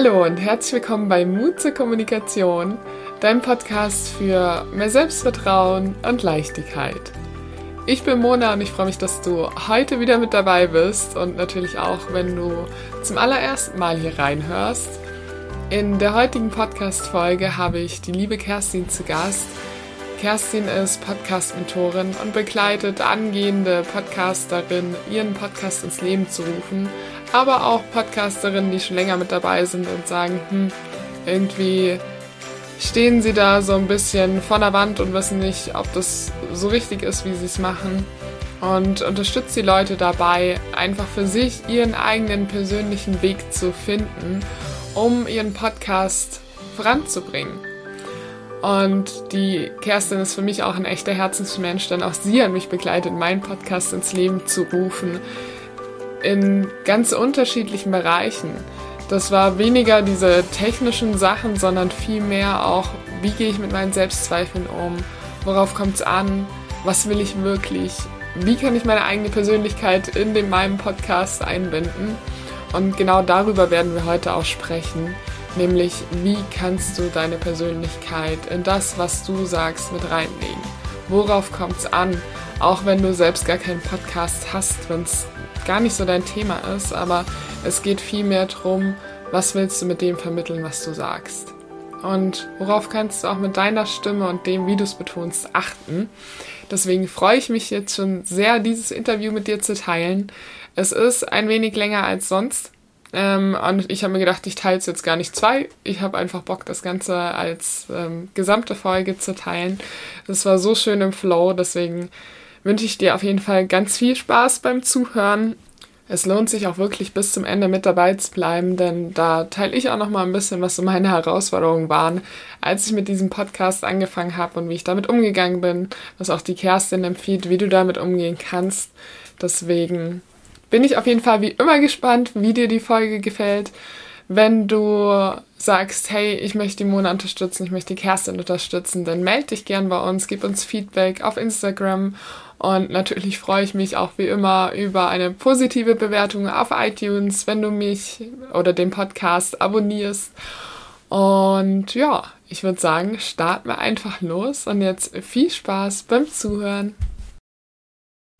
Hallo und herzlich willkommen bei Mut zur Kommunikation, deinem Podcast für mehr Selbstvertrauen und Leichtigkeit. Ich bin Mona und ich freue mich, dass du heute wieder mit dabei bist und natürlich auch, wenn du zum allerersten Mal hier reinhörst. In der heutigen Podcast-Folge habe ich die liebe Kerstin zu Gast. Kerstin ist Podcast-Mentorin und begleitet angehende Podcasterinnen, ihren Podcast ins Leben zu rufen, aber auch Podcasterinnen, die schon länger mit dabei sind und sagen, hm, irgendwie stehen sie da so ein bisschen vor der Wand und wissen nicht, ob das so richtig ist, wie sie es machen. Und unterstützt die Leute dabei, einfach für sich ihren eigenen persönlichen Weg zu finden, um ihren Podcast voranzubringen. Und die Kerstin ist für mich auch ein echter Herzensmensch, denn auch sie hat mich begleitet, meinen Podcast ins Leben zu rufen. In ganz unterschiedlichen Bereichen. Das war weniger diese technischen Sachen, sondern vielmehr auch, wie gehe ich mit meinen Selbstzweifeln um? Worauf kommt es an? Was will ich wirklich? Wie kann ich meine eigene Persönlichkeit in den, meinem Podcast einbinden? Und genau darüber werden wir heute auch sprechen nämlich wie kannst du deine Persönlichkeit in das, was du sagst, mit reinlegen. Worauf kommt es an? Auch wenn du selbst gar keinen Podcast hast, wenn es gar nicht so dein Thema ist, aber es geht vielmehr darum, was willst du mit dem vermitteln, was du sagst. Und worauf kannst du auch mit deiner Stimme und dem, wie du es betonst, achten. Deswegen freue ich mich jetzt schon sehr, dieses Interview mit dir zu teilen. Es ist ein wenig länger als sonst, ähm, und ich habe mir gedacht, ich teile es jetzt gar nicht zwei. Ich habe einfach Bock, das Ganze als ähm, gesamte Folge zu teilen. Das war so schön im Flow, deswegen wünsche ich dir auf jeden Fall ganz viel Spaß beim Zuhören. Es lohnt sich auch wirklich bis zum Ende mit dabei zu bleiben, denn da teile ich auch noch mal ein bisschen, was so meine Herausforderungen waren, als ich mit diesem Podcast angefangen habe und wie ich damit umgegangen bin, was auch die Kerstin empfiehlt, wie du damit umgehen kannst. Deswegen bin ich auf jeden Fall wie immer gespannt, wie dir die Folge gefällt. Wenn du sagst, hey, ich möchte die Mona unterstützen, ich möchte die Kerstin unterstützen, dann melde dich gern bei uns, gib uns Feedback auf Instagram und natürlich freue ich mich auch wie immer über eine positive Bewertung auf iTunes, wenn du mich oder den Podcast abonnierst. Und ja, ich würde sagen, starten wir einfach los und jetzt viel Spaß beim Zuhören.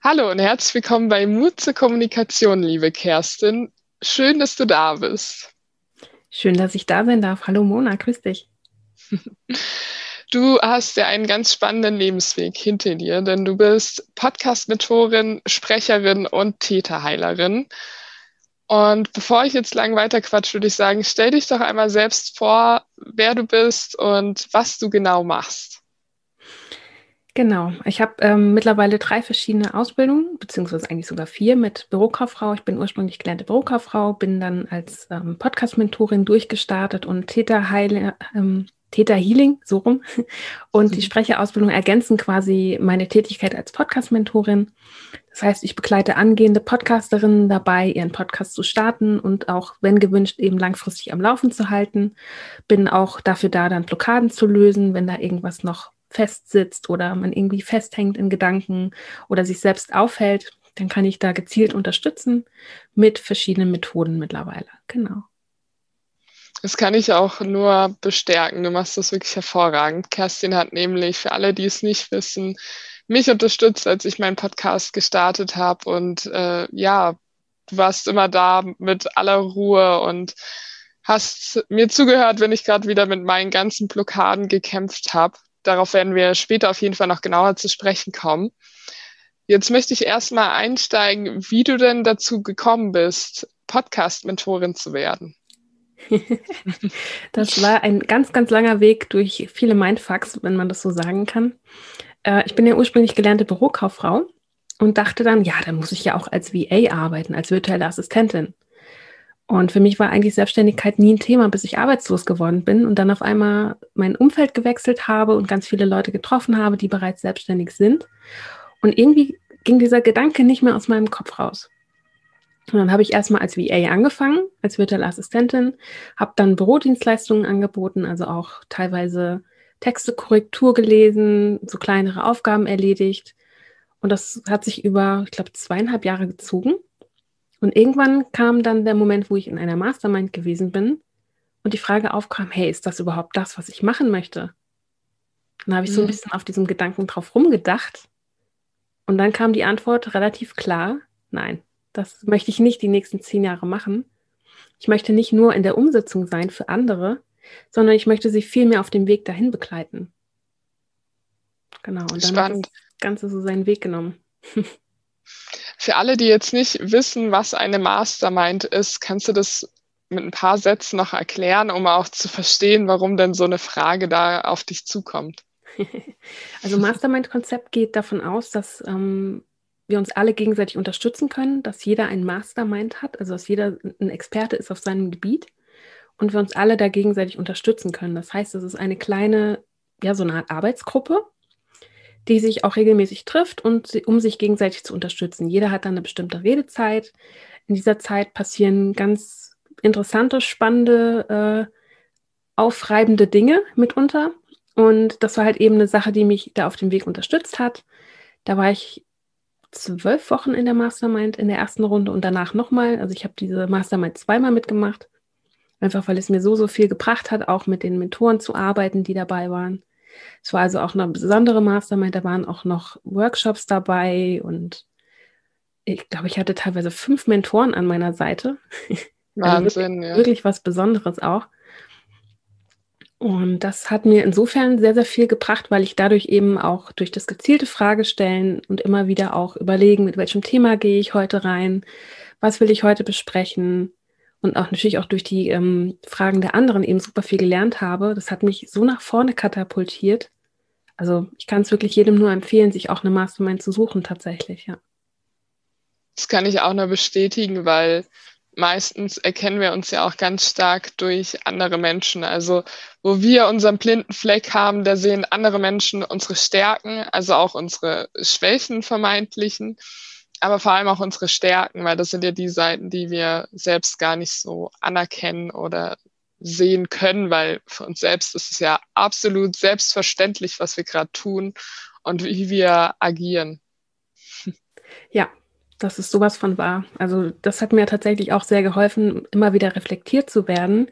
Hallo und herzlich willkommen bei Mut zur Kommunikation, liebe Kerstin. Schön, dass du da bist. Schön, dass ich da sein darf. Hallo Mona, grüß dich. Du hast ja einen ganz spannenden Lebensweg hinter dir, denn du bist Podcast-Mentorin, Sprecherin und Täterheilerin. Und bevor ich jetzt lang weiterquatsche, würde ich sagen, stell dich doch einmal selbst vor, wer du bist und was du genau machst. Genau, ich habe ähm, mittlerweile drei verschiedene Ausbildungen, beziehungsweise eigentlich sogar vier mit Bürokauffrau. Ich bin ursprünglich gelernte Bürokauffrau, bin dann als ähm, Podcast-Mentorin durchgestartet und Täterheile, ähm, Täter Healing, so rum. Und die mhm. Sprecherausbildung ergänzen quasi meine Tätigkeit als Podcast-Mentorin. Das heißt, ich begleite angehende Podcasterinnen dabei, ihren Podcast zu starten und auch, wenn gewünscht, eben langfristig am Laufen zu halten. Bin auch dafür da, dann Blockaden zu lösen, wenn da irgendwas noch festsitzt oder man irgendwie festhängt in Gedanken oder sich selbst aufhält, dann kann ich da gezielt unterstützen mit verschiedenen Methoden mittlerweile. Genau. Das kann ich auch nur bestärken. Du machst das wirklich hervorragend. Kerstin hat nämlich, für alle, die es nicht wissen, mich unterstützt, als ich meinen Podcast gestartet habe. Und äh, ja, du warst immer da mit aller Ruhe und hast mir zugehört, wenn ich gerade wieder mit meinen ganzen Blockaden gekämpft habe darauf werden wir später auf jeden Fall noch genauer zu sprechen kommen. Jetzt möchte ich erstmal einsteigen, wie du denn dazu gekommen bist, Podcast-Mentorin zu werden. das war ein ganz, ganz langer Weg durch viele Mindfucks, wenn man das so sagen kann. Äh, ich bin ja ursprünglich gelernte Bürokauffrau und dachte dann, ja, dann muss ich ja auch als VA arbeiten, als virtuelle Assistentin. Und für mich war eigentlich Selbstständigkeit nie ein Thema, bis ich arbeitslos geworden bin und dann auf einmal mein Umfeld gewechselt habe und ganz viele Leute getroffen habe, die bereits selbstständig sind. Und irgendwie ging dieser Gedanke nicht mehr aus meinem Kopf raus. Und dann habe ich erstmal als VA angefangen, als virtuelle Assistentin, habe dann Bürodienstleistungen angeboten, also auch teilweise Texte, Korrektur gelesen, so kleinere Aufgaben erledigt. Und das hat sich über, ich glaube, zweieinhalb Jahre gezogen. Und irgendwann kam dann der Moment, wo ich in einer Mastermind gewesen bin und die Frage aufkam, hey, ist das überhaupt das, was ich machen möchte? Dann habe ich so ein mhm. bisschen auf diesem Gedanken drauf rumgedacht. Und dann kam die Antwort relativ klar, nein, das möchte ich nicht die nächsten zehn Jahre machen. Ich möchte nicht nur in der Umsetzung sein für andere, sondern ich möchte sie viel mehr auf dem Weg dahin begleiten. Genau, und dann Spannend. hat das Ganze so seinen Weg genommen. Für alle, die jetzt nicht wissen, was eine Mastermind ist, kannst du das mit ein paar Sätzen noch erklären, um auch zu verstehen, warum denn so eine Frage da auf dich zukommt? Also Mastermind-Konzept geht davon aus, dass ähm, wir uns alle gegenseitig unterstützen können, dass jeder ein Mastermind hat, also dass jeder ein Experte ist auf seinem Gebiet und wir uns alle da gegenseitig unterstützen können. Das heißt, es ist eine kleine, ja, so eine Art Arbeitsgruppe, die sich auch regelmäßig trifft, und, um sich gegenseitig zu unterstützen. Jeder hat dann eine bestimmte Redezeit. In dieser Zeit passieren ganz interessante, spannende, äh, aufreibende Dinge mitunter. Und das war halt eben eine Sache, die mich da auf dem Weg unterstützt hat. Da war ich zwölf Wochen in der Mastermind in der ersten Runde und danach nochmal. Also ich habe diese Mastermind zweimal mitgemacht, einfach weil es mir so, so viel gebracht hat, auch mit den Mentoren zu arbeiten, die dabei waren. Es war also auch eine besondere Mastermind, da waren auch noch Workshops dabei und ich glaube, ich hatte teilweise fünf Mentoren an meiner Seite. Wahnsinn, also wirklich, ja. wirklich was Besonderes auch. Und das hat mir insofern sehr, sehr viel gebracht, weil ich dadurch eben auch durch das gezielte Fragestellen und immer wieder auch überlegen, mit welchem Thema gehe ich heute rein, was will ich heute besprechen und auch natürlich auch durch die ähm, Fragen der anderen eben super viel gelernt habe. Das hat mich so nach vorne katapultiert. Also ich kann es wirklich jedem nur empfehlen, sich auch eine Mastermind zu suchen tatsächlich, ja. Das kann ich auch nur bestätigen, weil meistens erkennen wir uns ja auch ganz stark durch andere Menschen. Also wo wir unseren blinden Fleck haben, da sehen andere Menschen unsere Stärken, also auch unsere Schwächen vermeintlichen, aber vor allem auch unsere Stärken, weil das sind ja die Seiten, die wir selbst gar nicht so anerkennen oder sehen können, weil für uns selbst ist es ja absolut selbstverständlich, was wir gerade tun und wie wir agieren. Ja, das ist sowas von wahr. Also das hat mir tatsächlich auch sehr geholfen, immer wieder reflektiert zu werden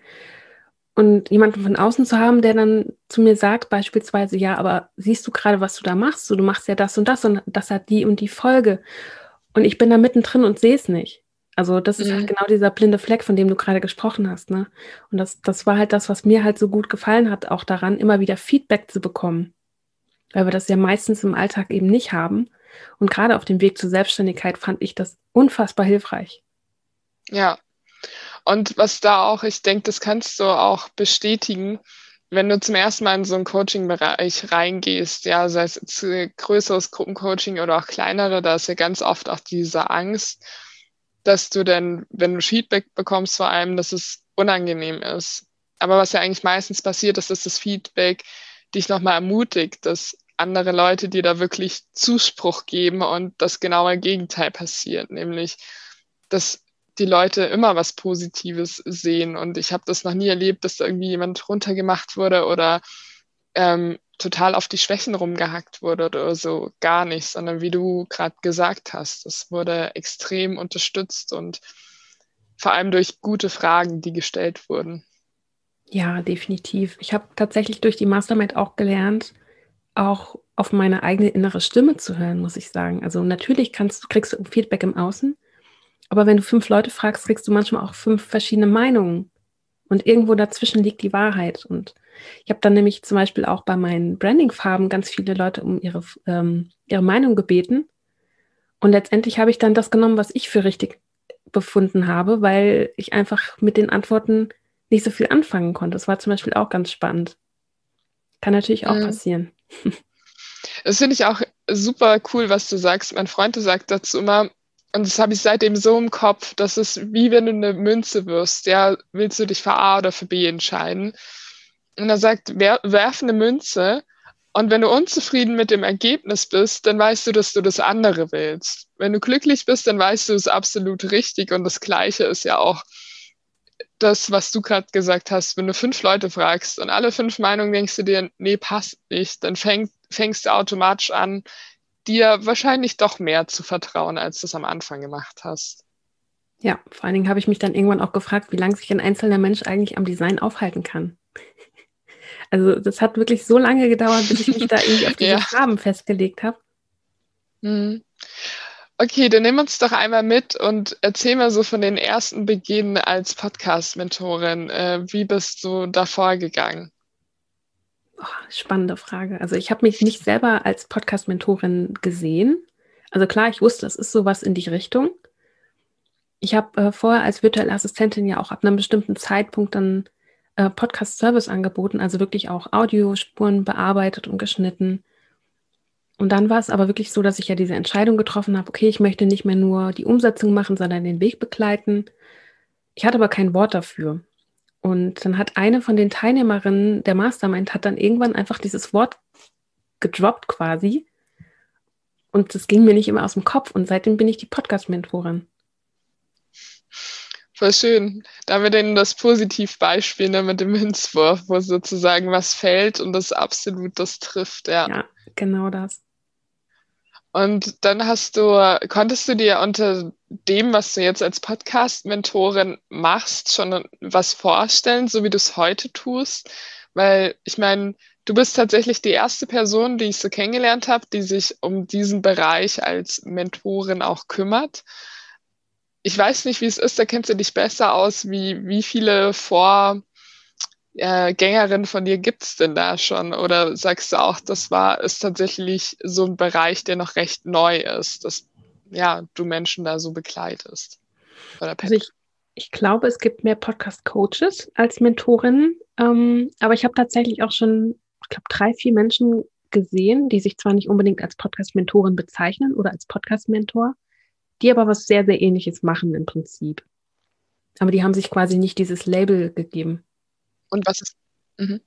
und jemanden von außen zu haben, der dann zu mir sagt, beispielsweise, ja, aber siehst du gerade, was du da machst? du machst ja das und das und das hat die und die Folge. Und ich bin da mittendrin und sehe es nicht. Also das ist halt mhm. halt genau dieser blinde Fleck, von dem du gerade gesprochen hast. Ne? Und das, das war halt das, was mir halt so gut gefallen hat, auch daran, immer wieder Feedback zu bekommen. Weil wir das ja meistens im Alltag eben nicht haben. Und gerade auf dem Weg zur Selbstständigkeit fand ich das unfassbar hilfreich. Ja. Und was da auch, ich denke, das kannst du auch bestätigen, wenn du zum ersten Mal in so einen Coaching-Bereich reingehst, ja, sei es größeres Gruppencoaching oder auch kleinere, da ist ja ganz oft auch diese Angst, dass du dann, wenn du Feedback bekommst vor allem, dass es unangenehm ist. Aber was ja eigentlich meistens passiert, ist, dass das Feedback dich nochmal ermutigt, dass andere Leute, die da wirklich Zuspruch geben und das genaue Gegenteil passiert, nämlich dass die Leute immer was Positives sehen. Und ich habe das noch nie erlebt, dass da irgendwie jemand runtergemacht wurde oder ähm, total auf die Schwächen rumgehackt wurde oder so. Gar nicht, sondern wie du gerade gesagt hast, das wurde extrem unterstützt und vor allem durch gute Fragen, die gestellt wurden. Ja, definitiv. Ich habe tatsächlich durch die Mastermind auch gelernt, auch auf meine eigene innere Stimme zu hören, muss ich sagen. Also natürlich kannst, kriegst du Feedback im Außen, aber wenn du fünf Leute fragst, kriegst du manchmal auch fünf verschiedene Meinungen. Und irgendwo dazwischen liegt die Wahrheit. Und ich habe dann nämlich zum Beispiel auch bei meinen Branding-Farben ganz viele Leute um ihre, ähm, ihre Meinung gebeten. Und letztendlich habe ich dann das genommen, was ich für richtig befunden habe, weil ich einfach mit den Antworten nicht so viel anfangen konnte. Das war zum Beispiel auch ganz spannend. Kann natürlich auch mhm. passieren. Das finde ich auch super cool, was du sagst. Mein Freund sagt dazu immer, und das habe ich seitdem so im Kopf, das ist wie wenn du eine Münze wirst. Ja, willst du dich für A oder für B entscheiden? Und er sagt, wer, werf eine Münze und wenn du unzufrieden mit dem Ergebnis bist, dann weißt du, dass du das andere willst. Wenn du glücklich bist, dann weißt du es absolut richtig. Und das Gleiche ist ja auch das, was du gerade gesagt hast. Wenn du fünf Leute fragst und alle fünf Meinungen denkst du dir, nee, passt nicht, dann fäng, fängst du automatisch an, dir wahrscheinlich doch mehr zu vertrauen, als du es am Anfang gemacht hast. Ja, vor allen Dingen habe ich mich dann irgendwann auch gefragt, wie lange sich ein einzelner Mensch eigentlich am Design aufhalten kann. Also das hat wirklich so lange gedauert, bis ich mich da irgendwie auf diese ja. Farben festgelegt habe. Mhm. Okay, dann nimm uns doch einmal mit und erzähl mal so von den ersten Beginn als Podcast-Mentorin. Äh, wie bist du da vorgegangen? Oh, spannende Frage. Also ich habe mich nicht selber als Podcast-Mentorin gesehen. Also klar, ich wusste, es ist sowas in die Richtung. Ich habe äh, vorher als virtuelle Assistentin ja auch ab einem bestimmten Zeitpunkt dann äh, Podcast-Service angeboten, also wirklich auch Audiospuren bearbeitet und geschnitten. Und dann war es aber wirklich so, dass ich ja diese Entscheidung getroffen habe, okay, ich möchte nicht mehr nur die Umsetzung machen, sondern den Weg begleiten. Ich hatte aber kein Wort dafür. Und dann hat eine von den Teilnehmerinnen der Mastermind hat dann irgendwann einfach dieses Wort gedroppt quasi. Und das ging mir nicht immer aus dem Kopf. Und seitdem bin ich die Podcast-Mentorin. Voll schön. Da haben wir denn das Positivbeispiel ne, mit dem Münzwurf, wo sozusagen was fällt und das absolut das trifft. Ja, ja genau das. Und dann hast du, konntest du dir unter dem, was du jetzt als Podcast-Mentorin machst, schon was vorstellen, so wie du es heute tust? Weil ich meine, du bist tatsächlich die erste Person, die ich so kennengelernt habe, die sich um diesen Bereich als Mentorin auch kümmert. Ich weiß nicht, wie es ist, da kennst du dich besser aus, wie, wie viele Vor- äh, Gängerin von dir gibt's denn da schon? Oder sagst du auch, das war, ist tatsächlich so ein Bereich, der noch recht neu ist, dass ja, du Menschen da so begleitest? also ich, ich glaube, es gibt mehr Podcast-Coaches als Mentorinnen, ähm, aber ich habe tatsächlich auch schon, ich glaube, drei, vier Menschen gesehen, die sich zwar nicht unbedingt als Podcast-Mentorin bezeichnen oder als Podcast-Mentor, die aber was sehr, sehr ähnliches machen im Prinzip. Aber die haben sich quasi nicht dieses Label gegeben. Und was ist, mhm.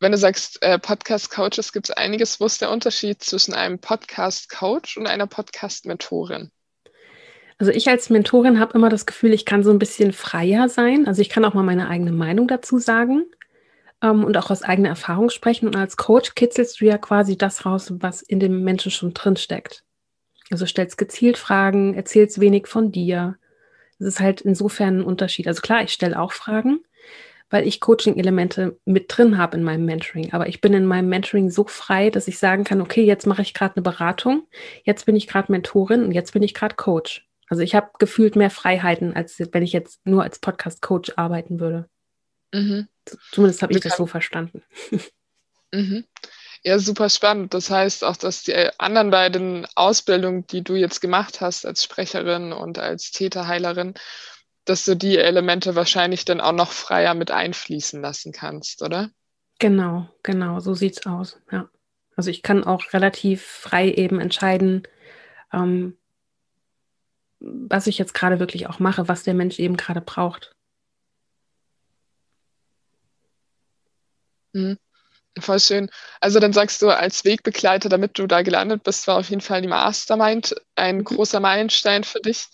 wenn du sagst äh, Podcast-Coaches, gibt es einiges. Wo ist der Unterschied zwischen einem Podcast-Coach und einer Podcast-Mentorin? Also ich als Mentorin habe immer das Gefühl, ich kann so ein bisschen freier sein. Also ich kann auch mal meine eigene Meinung dazu sagen ähm, und auch aus eigener Erfahrung sprechen. Und als Coach kitzelst du ja quasi das raus, was in dem Menschen schon drin steckt. Also stellst gezielt Fragen, erzählst wenig von dir. Das ist halt insofern ein Unterschied. Also klar, ich stelle auch Fragen, weil ich Coaching-Elemente mit drin habe in meinem Mentoring. Aber ich bin in meinem Mentoring so frei, dass ich sagen kann, okay, jetzt mache ich gerade eine Beratung, jetzt bin ich gerade Mentorin und jetzt bin ich gerade Coach. Also ich habe gefühlt mehr Freiheiten, als wenn ich jetzt nur als Podcast-Coach arbeiten würde. Mhm. Zumindest habe ich das so verstanden. Mhm. Ja, super spannend. Das heißt auch, dass die anderen beiden Ausbildungen, die du jetzt gemacht hast als Sprecherin und als Täterheilerin, dass du die Elemente wahrscheinlich dann auch noch freier mit einfließen lassen kannst, oder? Genau, genau, so sieht's aus, ja. Also ich kann auch relativ frei eben entscheiden, ähm, was ich jetzt gerade wirklich auch mache, was der Mensch eben gerade braucht. Mhm. Voll schön. Also dann sagst du, als Wegbegleiter, damit du da gelandet bist, war auf jeden Fall die Mastermind ein mhm. großer Meilenstein für dich.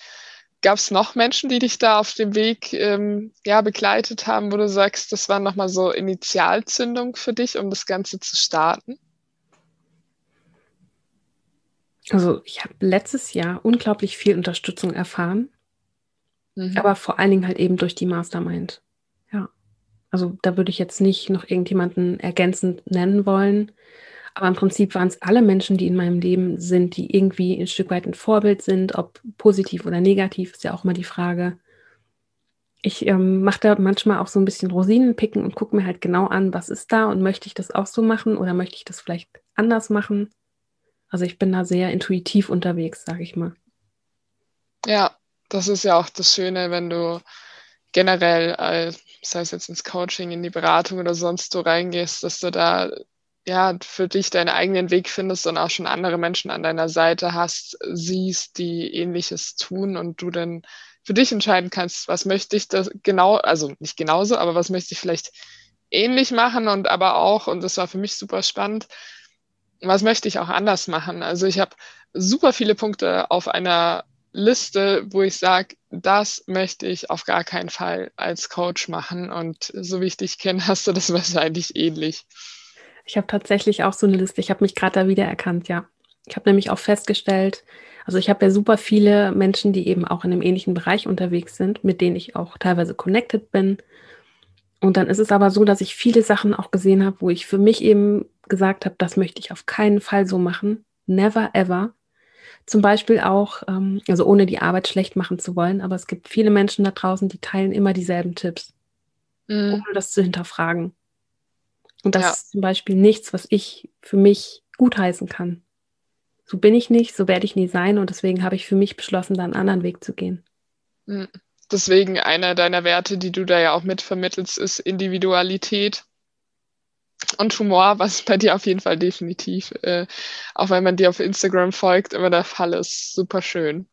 Gab es noch Menschen, die dich da auf dem Weg ähm, ja, begleitet haben, wo du sagst, das war nochmal so Initialzündung für dich, um das Ganze zu starten? Also ich habe letztes Jahr unglaublich viel Unterstützung erfahren, mhm. aber vor allen Dingen halt eben durch die Mastermind. Ja, also da würde ich jetzt nicht noch irgendjemanden ergänzend nennen wollen. Aber im Prinzip waren es alle Menschen, die in meinem Leben sind, die irgendwie ein Stück weit ein Vorbild sind, ob positiv oder negativ, ist ja auch mal die Frage. Ich ähm, mache da manchmal auch so ein bisschen Rosinenpicken und gucke mir halt genau an, was ist da und möchte ich das auch so machen oder möchte ich das vielleicht anders machen. Also ich bin da sehr intuitiv unterwegs, sage ich mal. Ja, das ist ja auch das Schöne, wenn du generell, äh, sei es jetzt ins Coaching, in die Beratung oder sonst so reingehst, dass du da ja, für dich deinen eigenen Weg findest und auch schon andere Menschen an deiner Seite hast, siehst, die ähnliches tun und du dann für dich entscheiden kannst, was möchte ich das genau, also nicht genauso, aber was möchte ich vielleicht ähnlich machen und aber auch, und das war für mich super spannend, was möchte ich auch anders machen. Also ich habe super viele Punkte auf einer Liste, wo ich sage, das möchte ich auf gar keinen Fall als Coach machen. Und so wie ich dich kenne, hast du das wahrscheinlich ähnlich. Ich habe tatsächlich auch so eine Liste. Ich habe mich gerade da wieder erkannt, ja. Ich habe nämlich auch festgestellt, also ich habe ja super viele Menschen, die eben auch in einem ähnlichen Bereich unterwegs sind, mit denen ich auch teilweise connected bin. Und dann ist es aber so, dass ich viele Sachen auch gesehen habe, wo ich für mich eben gesagt habe, das möchte ich auf keinen Fall so machen. Never ever. Zum Beispiel auch, ähm, also ohne die Arbeit schlecht machen zu wollen, aber es gibt viele Menschen da draußen, die teilen immer dieselben Tipps, mhm. ohne das zu hinterfragen. Und das ja. ist zum Beispiel nichts, was ich für mich gutheißen kann. So bin ich nicht, so werde ich nie sein und deswegen habe ich für mich beschlossen, da einen anderen Weg zu gehen. Mhm. Deswegen einer deiner Werte, die du da ja auch mitvermittelst, ist Individualität und Humor, was bei dir auf jeden Fall definitiv, äh, auch wenn man dir auf Instagram folgt, immer der Fall ist. Super schön.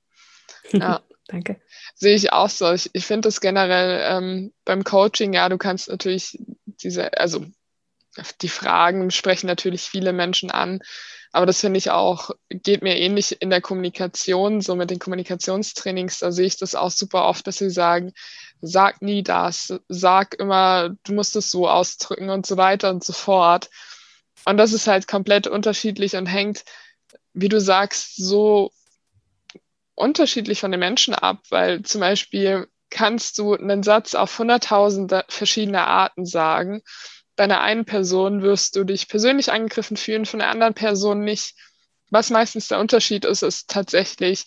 Ja. Danke. Sehe ich auch so. Ich, ich finde das generell ähm, beim Coaching, ja, du kannst natürlich diese, also die Fragen sprechen natürlich viele Menschen an, aber das finde ich auch, geht mir ähnlich in der Kommunikation, so mit den Kommunikationstrainings, da sehe ich das auch super oft, dass sie sagen, sag nie das, sag immer, du musst es so ausdrücken und so weiter und so fort. Und das ist halt komplett unterschiedlich und hängt, wie du sagst, so unterschiedlich von den Menschen ab, weil zum Beispiel kannst du einen Satz auf hunderttausende verschiedene Arten sagen. Bei einer einen Person wirst du dich persönlich angegriffen fühlen, von der anderen Person nicht. Was meistens der Unterschied ist, ist tatsächlich,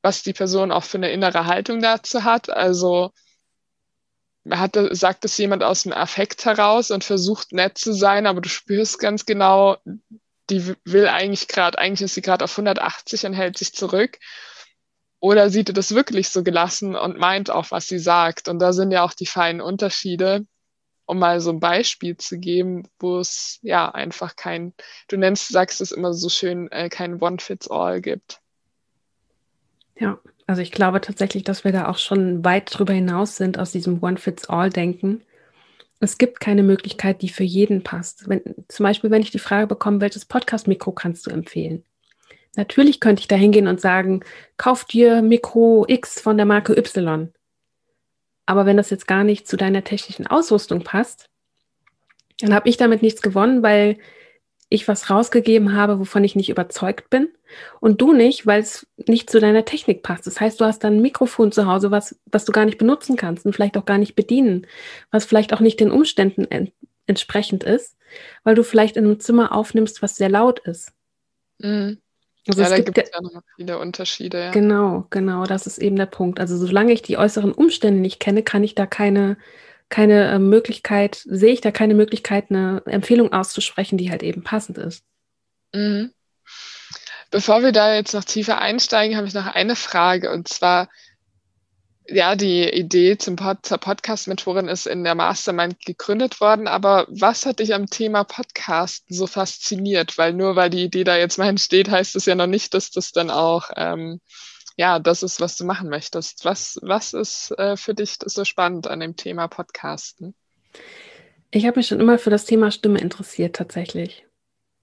was die Person auch für eine innere Haltung dazu hat. Also hat, sagt es jemand aus dem Affekt heraus und versucht nett zu sein, aber du spürst ganz genau, die will eigentlich gerade, eigentlich ist sie gerade auf 180 und hält sich zurück. Oder sieht er das wirklich so gelassen und meint auch, was sie sagt? Und da sind ja auch die feinen Unterschiede, um mal so ein Beispiel zu geben, wo es ja einfach kein, du nennst, sagst es immer so schön, äh, kein One-Fits-All gibt. Ja, also ich glaube tatsächlich, dass wir da auch schon weit drüber hinaus sind aus diesem One-Fits-All-Denken. Es gibt keine Möglichkeit, die für jeden passt. Wenn, zum Beispiel, wenn ich die Frage bekomme, welches Podcast-Mikro kannst du empfehlen? Natürlich könnte ich da hingehen und sagen, kauf dir Mikro X von der Marke Y. Aber wenn das jetzt gar nicht zu deiner technischen Ausrüstung passt, dann habe ich damit nichts gewonnen, weil ich was rausgegeben habe, wovon ich nicht überzeugt bin und du nicht, weil es nicht zu deiner Technik passt. Das heißt, du hast dann ein Mikrofon zu Hause, was, was du gar nicht benutzen kannst und vielleicht auch gar nicht bedienen, was vielleicht auch nicht den Umständen en entsprechend ist, weil du vielleicht in einem Zimmer aufnimmst, was sehr laut ist. Mhm. Also ja, es da gibt es ja noch viele Unterschiede. Ja. Genau, genau, das ist eben der Punkt. Also solange ich die äußeren Umstände nicht kenne, kann ich da keine keine äh, Möglichkeit, sehe ich da keine Möglichkeit, eine Empfehlung auszusprechen, die halt eben passend ist. Mhm. Bevor wir da jetzt noch tiefer einsteigen, habe ich noch eine Frage und zwar, ja, die Idee zum Pod zur Podcast-Mentorin ist in der Mastermind gegründet worden, aber was hat dich am Thema Podcast so fasziniert? Weil nur weil die Idee da jetzt mal entsteht, heißt es ja noch nicht, dass das dann auch ähm, ja, das ist, was du machen möchtest. Was, was ist äh, für dich so spannend an dem Thema Podcasten? Ich habe mich schon immer für das Thema Stimme interessiert, tatsächlich.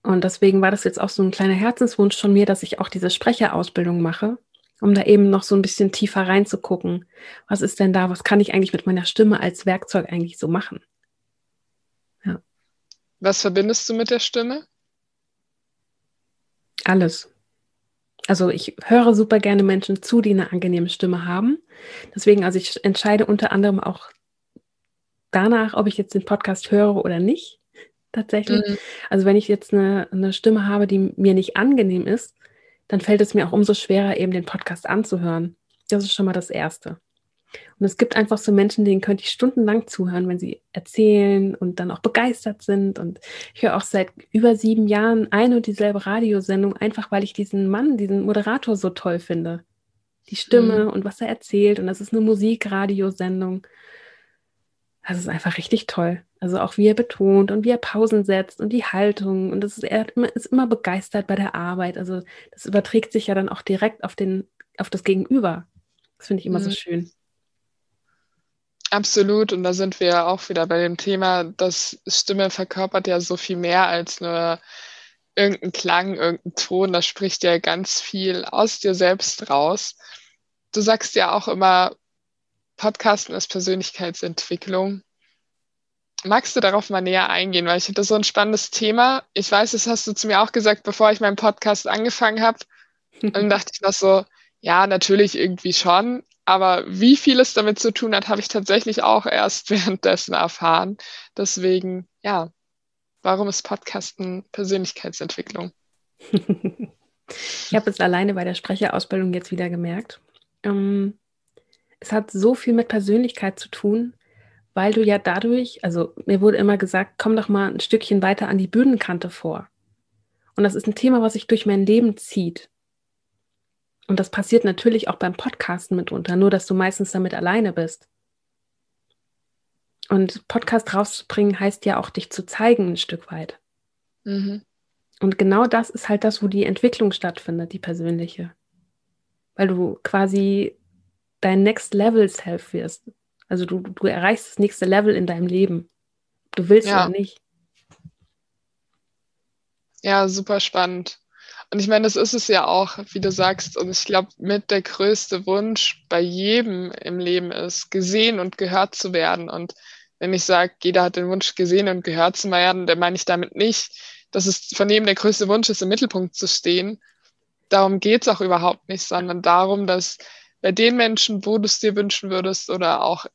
Und deswegen war das jetzt auch so ein kleiner Herzenswunsch von mir, dass ich auch diese Sprecherausbildung mache, um da eben noch so ein bisschen tiefer reinzugucken. Was ist denn da? Was kann ich eigentlich mit meiner Stimme als Werkzeug eigentlich so machen? Ja. Was verbindest du mit der Stimme? Alles also ich höre super gerne Menschen zu, die eine angenehme Stimme haben. Deswegen, also ich entscheide unter anderem auch danach, ob ich jetzt den Podcast höre oder nicht. Tatsächlich. Mhm. Also wenn ich jetzt eine, eine Stimme habe, die mir nicht angenehm ist, dann fällt es mir auch umso schwerer, eben den Podcast anzuhören. Das ist schon mal das Erste. Und es gibt einfach so Menschen, denen könnte ich stundenlang zuhören, wenn sie erzählen und dann auch begeistert sind. Und ich höre auch seit über sieben Jahren eine und dieselbe Radiosendung, einfach weil ich diesen Mann, diesen Moderator so toll finde. Die Stimme mhm. und was er erzählt. Und das ist eine Musikradiosendung. Das ist einfach richtig toll. Also auch wie er betont und wie er Pausen setzt und die Haltung. Und das ist, er ist immer begeistert bei der Arbeit. Also das überträgt sich ja dann auch direkt auf, den, auf das Gegenüber. Das finde ich immer mhm. so schön. Absolut, und da sind wir ja auch wieder bei dem Thema, dass Stimme verkörpert ja so viel mehr als nur irgendein Klang, irgendein Ton. Das spricht ja ganz viel aus dir selbst raus. Du sagst ja auch immer, Podcasten ist Persönlichkeitsentwicklung. Magst du darauf mal näher eingehen, weil ich finde das so ein spannendes Thema. Ich weiß, das hast du zu mir auch gesagt, bevor ich meinen Podcast angefangen habe. Und dann dachte ich noch so, ja, natürlich irgendwie schon, aber wie viel es damit zu tun hat, habe ich tatsächlich auch erst währenddessen erfahren. Deswegen, ja, warum ist Podcasten Persönlichkeitsentwicklung? ich habe es alleine bei der Sprecherausbildung jetzt wieder gemerkt. Ähm, es hat so viel mit Persönlichkeit zu tun, weil du ja dadurch, also mir wurde immer gesagt, komm doch mal ein Stückchen weiter an die Bühnenkante vor. Und das ist ein Thema, was sich durch mein Leben zieht. Und das passiert natürlich auch beim Podcasten mitunter, nur dass du meistens damit alleine bist. Und Podcast rauszubringen heißt ja auch, dich zu zeigen ein Stück weit. Mhm. Und genau das ist halt das, wo die Entwicklung stattfindet, die persönliche. Weil du quasi dein Next Level Self wirst. Also du, du erreichst das nächste Level in deinem Leben. Du willst ja. oder nicht. Ja, super spannend. Und ich meine, das ist es ja auch, wie du sagst. Und ich glaube, mit der größte Wunsch bei jedem im Leben ist, gesehen und gehört zu werden. Und wenn ich sage, jeder hat den Wunsch, gesehen und gehört zu werden, dann meine ich damit nicht, dass es von jedem der größte Wunsch ist, im Mittelpunkt zu stehen. Darum geht es auch überhaupt nicht, sondern darum, dass bei den Menschen, wo du es dir wünschen würdest oder auch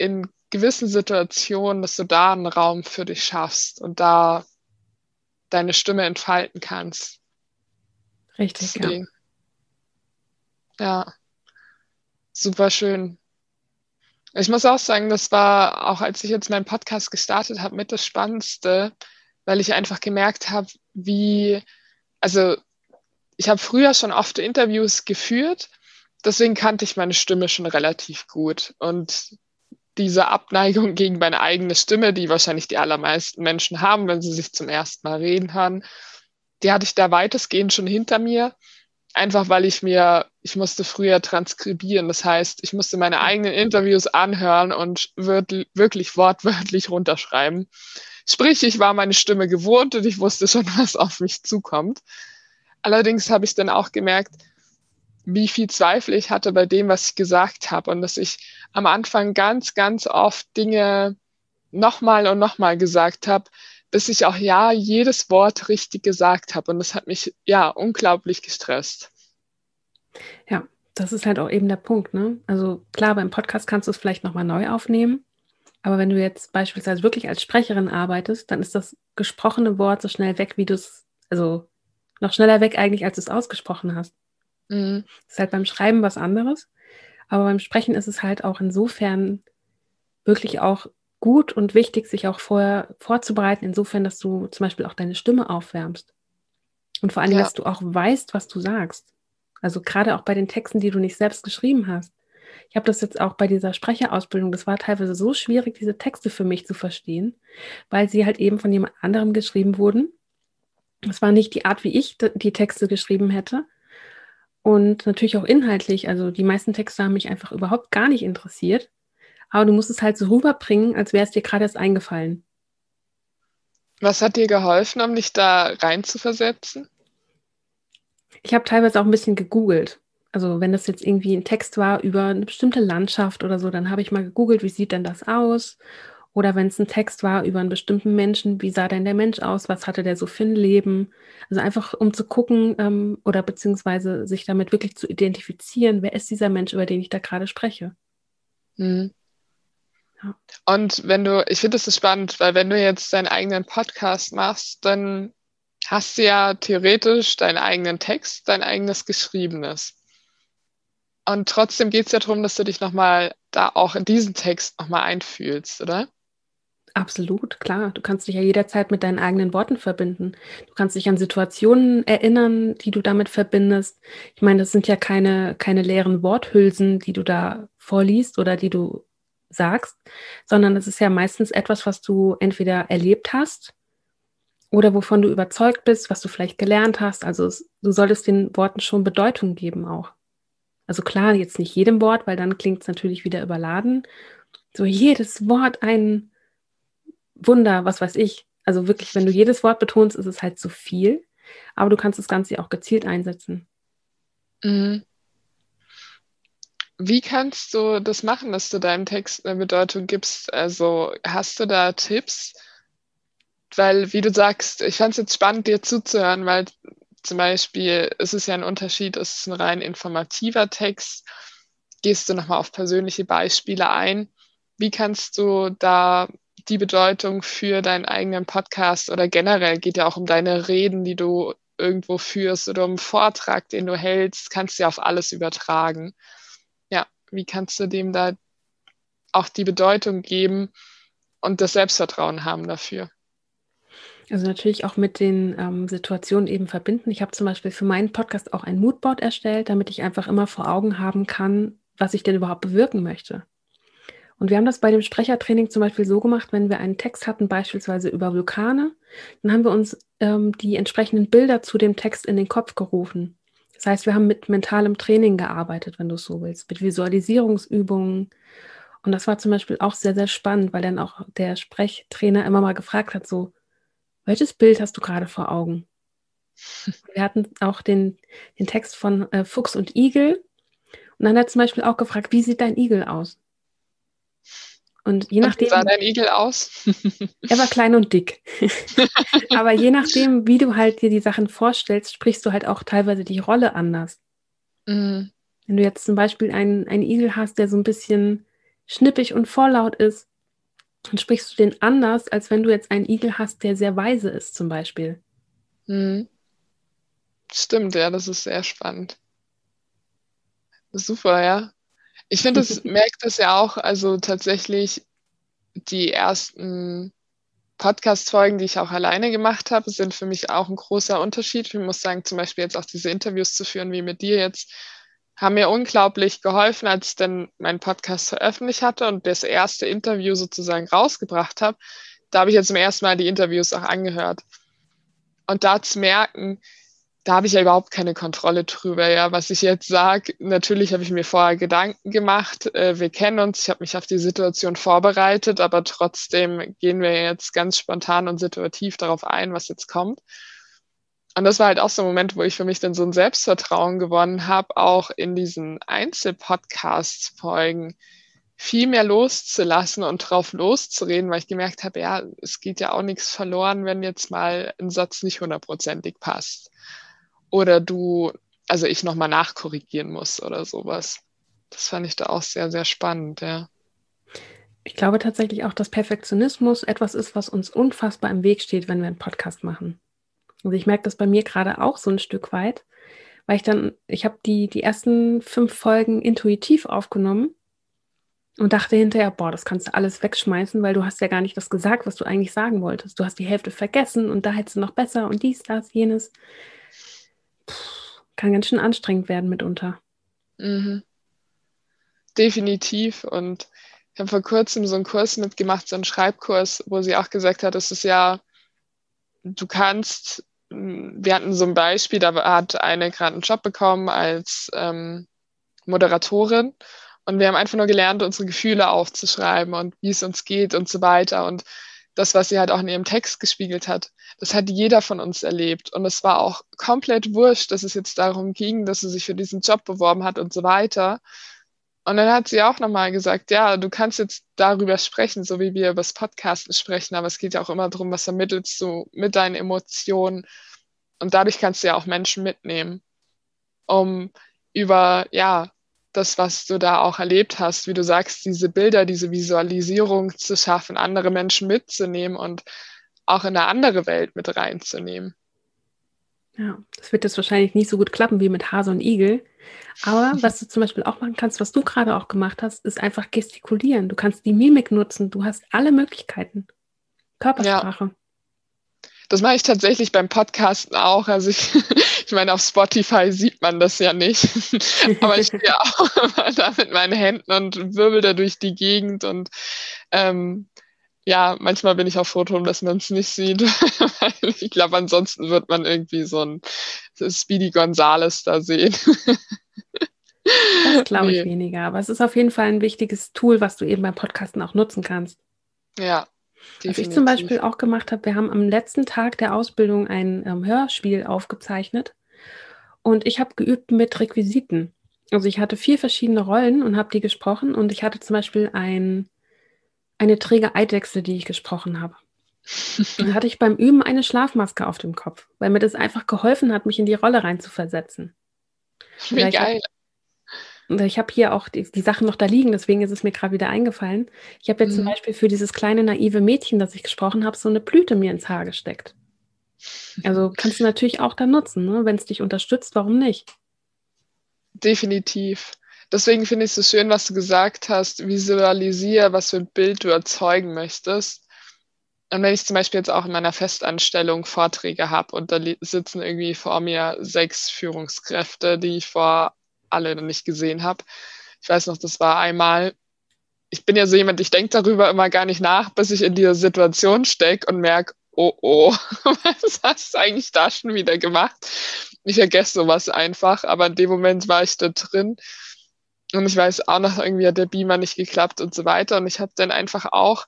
in gewissen Situationen, dass du da einen Raum für dich schaffst und da deine Stimme entfalten kannst. Richtig, Deswegen. ja. Ja, super schön. Ich muss auch sagen, das war auch, als ich jetzt meinen Podcast gestartet habe, mit das Spannendste, weil ich einfach gemerkt habe, wie, also ich habe früher schon oft Interviews geführt deswegen kannte ich meine Stimme schon relativ gut. Und diese Abneigung gegen meine eigene Stimme, die wahrscheinlich die allermeisten Menschen haben, wenn sie sich zum ersten Mal reden hören, die hatte ich da weitestgehend schon hinter mir. Einfach weil ich mir, ich musste früher transkribieren. Das heißt, ich musste meine eigenen Interviews anhören und wirklich wortwörtlich runterschreiben. Sprich, ich war meine Stimme gewohnt und ich wusste schon, was auf mich zukommt. Allerdings habe ich dann auch gemerkt, wie viel Zweifel ich hatte bei dem, was ich gesagt habe und dass ich am Anfang ganz, ganz oft Dinge nochmal und nochmal gesagt habe, bis ich auch ja jedes Wort richtig gesagt habe und das hat mich ja unglaublich gestresst. Ja, das ist halt auch eben der Punkt, ne? Also klar, beim Podcast kannst du es vielleicht nochmal neu aufnehmen, aber wenn du jetzt beispielsweise wirklich als Sprecherin arbeitest, dann ist das gesprochene Wort so schnell weg, wie du es, also noch schneller weg eigentlich, als du es ausgesprochen hast. Mhm. Das ist halt beim Schreiben was anderes. Aber beim Sprechen ist es halt auch insofern wirklich auch gut und wichtig, sich auch vorher vorzubereiten, insofern, dass du zum Beispiel auch deine Stimme aufwärmst. Und vor allem, ja. dass du auch weißt, was du sagst. Also gerade auch bei den Texten, die du nicht selbst geschrieben hast. Ich habe das jetzt auch bei dieser Sprecherausbildung, das war teilweise so schwierig, diese Texte für mich zu verstehen, weil sie halt eben von jemand anderem geschrieben wurden. Es war nicht die Art, wie ich die Texte geschrieben hätte, und natürlich auch inhaltlich. Also die meisten Texte haben mich einfach überhaupt gar nicht interessiert. Aber du musst es halt so rüberbringen, als wäre es dir gerade erst eingefallen. Was hat dir geholfen, um dich da rein zu versetzen? Ich habe teilweise auch ein bisschen gegoogelt. Also wenn das jetzt irgendwie ein Text war über eine bestimmte Landschaft oder so, dann habe ich mal gegoogelt, wie sieht denn das aus? Oder wenn es ein Text war über einen bestimmten Menschen, wie sah denn der Mensch aus? Was hatte der so für ein Leben? Also einfach um zu gucken ähm, oder beziehungsweise sich damit wirklich zu identifizieren, wer ist dieser Mensch, über den ich da gerade spreche. Mhm. Ja. Und wenn du, ich finde das spannend, weil wenn du jetzt deinen eigenen Podcast machst, dann hast du ja theoretisch deinen eigenen Text, dein eigenes Geschriebenes. Und trotzdem geht es ja darum, dass du dich nochmal da auch in diesen Text nochmal einfühlst, oder? Absolut, klar. Du kannst dich ja jederzeit mit deinen eigenen Worten verbinden. Du kannst dich an Situationen erinnern, die du damit verbindest. Ich meine, das sind ja keine, keine leeren Worthülsen, die du da vorliest oder die du sagst, sondern es ist ja meistens etwas, was du entweder erlebt hast oder wovon du überzeugt bist, was du vielleicht gelernt hast. Also es, du solltest den Worten schon Bedeutung geben auch. Also klar, jetzt nicht jedem Wort, weil dann klingt es natürlich wieder überladen. So jedes Wort ein Wunder, was weiß ich. Also wirklich, wenn du jedes Wort betonst, ist es halt zu viel. Aber du kannst das Ganze auch gezielt einsetzen. Mhm. Wie kannst du das machen, dass du deinem Text eine Bedeutung gibst? Also hast du da Tipps? Weil, wie du sagst, ich fand es jetzt spannend, dir zuzuhören, weil zum Beispiel ist es ja ein Unterschied, ist es ein rein informativer Text? Gehst du nochmal auf persönliche Beispiele ein? Wie kannst du da die Bedeutung für deinen eigenen Podcast oder generell geht ja auch um deine Reden, die du irgendwo führst oder um Vortrag, den du hältst, kannst du ja auf alles übertragen wie kannst du dem da auch die Bedeutung geben und das Selbstvertrauen haben dafür? Also natürlich auch mit den ähm, Situationen eben verbinden. Ich habe zum Beispiel für meinen Podcast auch ein Moodboard erstellt, damit ich einfach immer vor Augen haben kann, was ich denn überhaupt bewirken möchte. Und wir haben das bei dem Sprechertraining zum Beispiel so gemacht, wenn wir einen Text hatten, beispielsweise über Vulkane, dann haben wir uns ähm, die entsprechenden Bilder zu dem Text in den Kopf gerufen. Das heißt, wir haben mit mentalem Training gearbeitet, wenn du es so willst, mit Visualisierungsübungen. Und das war zum Beispiel auch sehr, sehr spannend, weil dann auch der Sprechtrainer immer mal gefragt hat, so, welches Bild hast du gerade vor Augen? Wir hatten auch den, den Text von äh, Fuchs und Igel. Und dann hat er zum Beispiel auch gefragt, wie sieht dein Igel aus? Und je nachdem. Wie sah dein Igel aus? er war klein und dick. Aber je nachdem, wie du halt dir die Sachen vorstellst, sprichst du halt auch teilweise die Rolle anders. Mhm. Wenn du jetzt zum Beispiel einen, einen Igel hast, der so ein bisschen schnippig und vorlaut ist, dann sprichst du den anders, als wenn du jetzt einen Igel hast, der sehr weise ist, zum Beispiel. Mhm. Stimmt, ja, das ist sehr spannend. Super, ja. Ich finde, es merkt das ja auch, also tatsächlich die ersten Podcast-Folgen, die ich auch alleine gemacht habe, sind für mich auch ein großer Unterschied. Ich muss sagen, zum Beispiel jetzt auch diese Interviews zu führen, wie mit dir jetzt, haben mir unglaublich geholfen, als ich dann meinen Podcast veröffentlicht hatte und das erste Interview sozusagen rausgebracht habe. Da habe ich jetzt zum ersten Mal die Interviews auch angehört. Und da zu merken, da habe ich ja überhaupt keine Kontrolle drüber. Ja, was ich jetzt sage, natürlich habe ich mir vorher Gedanken gemacht. Äh, wir kennen uns, ich habe mich auf die Situation vorbereitet, aber trotzdem gehen wir jetzt ganz spontan und situativ darauf ein, was jetzt kommt. Und das war halt auch so ein Moment, wo ich für mich dann so ein Selbstvertrauen gewonnen habe, auch in diesen Einzelpodcast-Folgen viel mehr loszulassen und drauf loszureden, weil ich gemerkt habe, ja, es geht ja auch nichts verloren, wenn jetzt mal ein Satz nicht hundertprozentig passt oder du, also ich nochmal nachkorrigieren muss oder sowas. Das fand ich da auch sehr, sehr spannend, ja. Ich glaube tatsächlich auch, dass Perfektionismus etwas ist, was uns unfassbar im Weg steht, wenn wir einen Podcast machen. Also ich merke das bei mir gerade auch so ein Stück weit, weil ich dann, ich habe die, die ersten fünf Folgen intuitiv aufgenommen und dachte hinterher, boah, das kannst du alles wegschmeißen, weil du hast ja gar nicht das gesagt, was du eigentlich sagen wolltest. Du hast die Hälfte vergessen und da hättest du noch besser und dies, das, jenes kann ganz schön anstrengend werden mitunter. Mhm. Definitiv. Und ich habe vor kurzem so einen Kurs mitgemacht, so einen Schreibkurs, wo sie auch gesagt hat, es ist ja, du kannst, wir hatten so ein Beispiel, da hat eine gerade einen Job bekommen als ähm, Moderatorin und wir haben einfach nur gelernt, unsere Gefühle aufzuschreiben und wie es uns geht und so weiter. Und das, was sie halt auch in ihrem Text gespiegelt hat, das hat jeder von uns erlebt. Und es war auch komplett wurscht, dass es jetzt darum ging, dass sie sich für diesen Job beworben hat und so weiter. Und dann hat sie auch nochmal gesagt, ja, du kannst jetzt darüber sprechen, so wie wir über das Podcasten sprechen, aber es geht ja auch immer darum, was vermittelst du mit deinen Emotionen. Und dadurch kannst du ja auch Menschen mitnehmen, um über, ja, das, was du da auch erlebt hast, wie du sagst, diese Bilder, diese Visualisierung zu schaffen, andere Menschen mitzunehmen und auch in eine andere Welt mit reinzunehmen. Ja, das wird jetzt wahrscheinlich nicht so gut klappen wie mit Hase und Igel. Aber was du zum Beispiel auch machen kannst, was du gerade auch gemacht hast, ist einfach gestikulieren. Du kannst die Mimik nutzen. Du hast alle Möglichkeiten. Körpersprache. Ja. Das mache ich tatsächlich beim Podcasten auch. Also ich, ich meine, auf Spotify sieht man das ja nicht. Aber ich stehe auch immer da mit meinen Händen und wirbel da durch die Gegend. Und ähm, ja, manchmal bin ich auch froh drum, dass man es nicht sieht. ich glaube, ansonsten wird man irgendwie so ein Speedy Gonzales da sehen. das glaube ich nee. weniger. Aber es ist auf jeden Fall ein wichtiges Tool, was du eben beim Podcasten auch nutzen kannst. Ja, Definitiv. Was ich zum Beispiel auch gemacht habe, wir haben am letzten Tag der Ausbildung ein ähm, Hörspiel aufgezeichnet und ich habe geübt mit Requisiten. Also ich hatte vier verschiedene Rollen und habe die gesprochen und ich hatte zum Beispiel ein, eine träge Eidechse, die ich gesprochen habe. Dann hatte ich beim Üben eine Schlafmaske auf dem Kopf, weil mir das einfach geholfen hat, mich in die Rolle reinzuversetzen. Wie geil. Hab, ich habe hier auch die, die, Sachen noch da liegen, deswegen ist es mir gerade wieder eingefallen. Ich habe jetzt mhm. zum Beispiel für dieses kleine naive Mädchen, das ich gesprochen habe, so eine Blüte mir ins Haar gesteckt. Also kannst du natürlich auch da nutzen, ne? wenn es dich unterstützt, warum nicht? Definitiv. Deswegen finde ich es so schön, was du gesagt hast. Visualisiere, was für ein Bild du erzeugen möchtest. Und wenn ich zum Beispiel jetzt auch in meiner Festanstellung Vorträge habe und da sitzen irgendwie vor mir sechs Führungskräfte, die ich vor alle nicht gesehen habe. Ich weiß noch, das war einmal, ich bin ja so jemand, ich denke darüber immer gar nicht nach, bis ich in dieser Situation stecke und merke, oh oh, was hast du eigentlich da schon wieder gemacht? Ich vergesse sowas einfach, aber in dem Moment war ich da drin und ich weiß auch noch, irgendwie hat der Beamer nicht geklappt und so weiter und ich habe dann einfach auch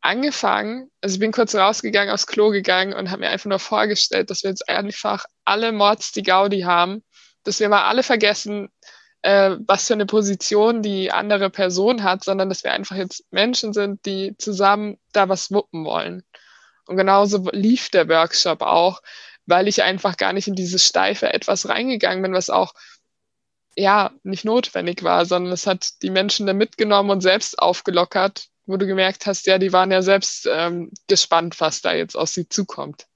angefangen, also ich bin kurz rausgegangen, aufs Klo gegangen und habe mir einfach nur vorgestellt, dass wir jetzt einfach alle Mords die Gaudi haben, dass wir mal alle vergessen, äh, was für eine Position die andere Person hat, sondern dass wir einfach jetzt Menschen sind, die zusammen da was wuppen wollen. Und genauso lief der Workshop auch, weil ich einfach gar nicht in dieses steife etwas reingegangen bin, was auch ja nicht notwendig war, sondern es hat die Menschen da mitgenommen und selbst aufgelockert wo du gemerkt hast, ja, die waren ja selbst ähm, gespannt, was da jetzt aus sie zukommt.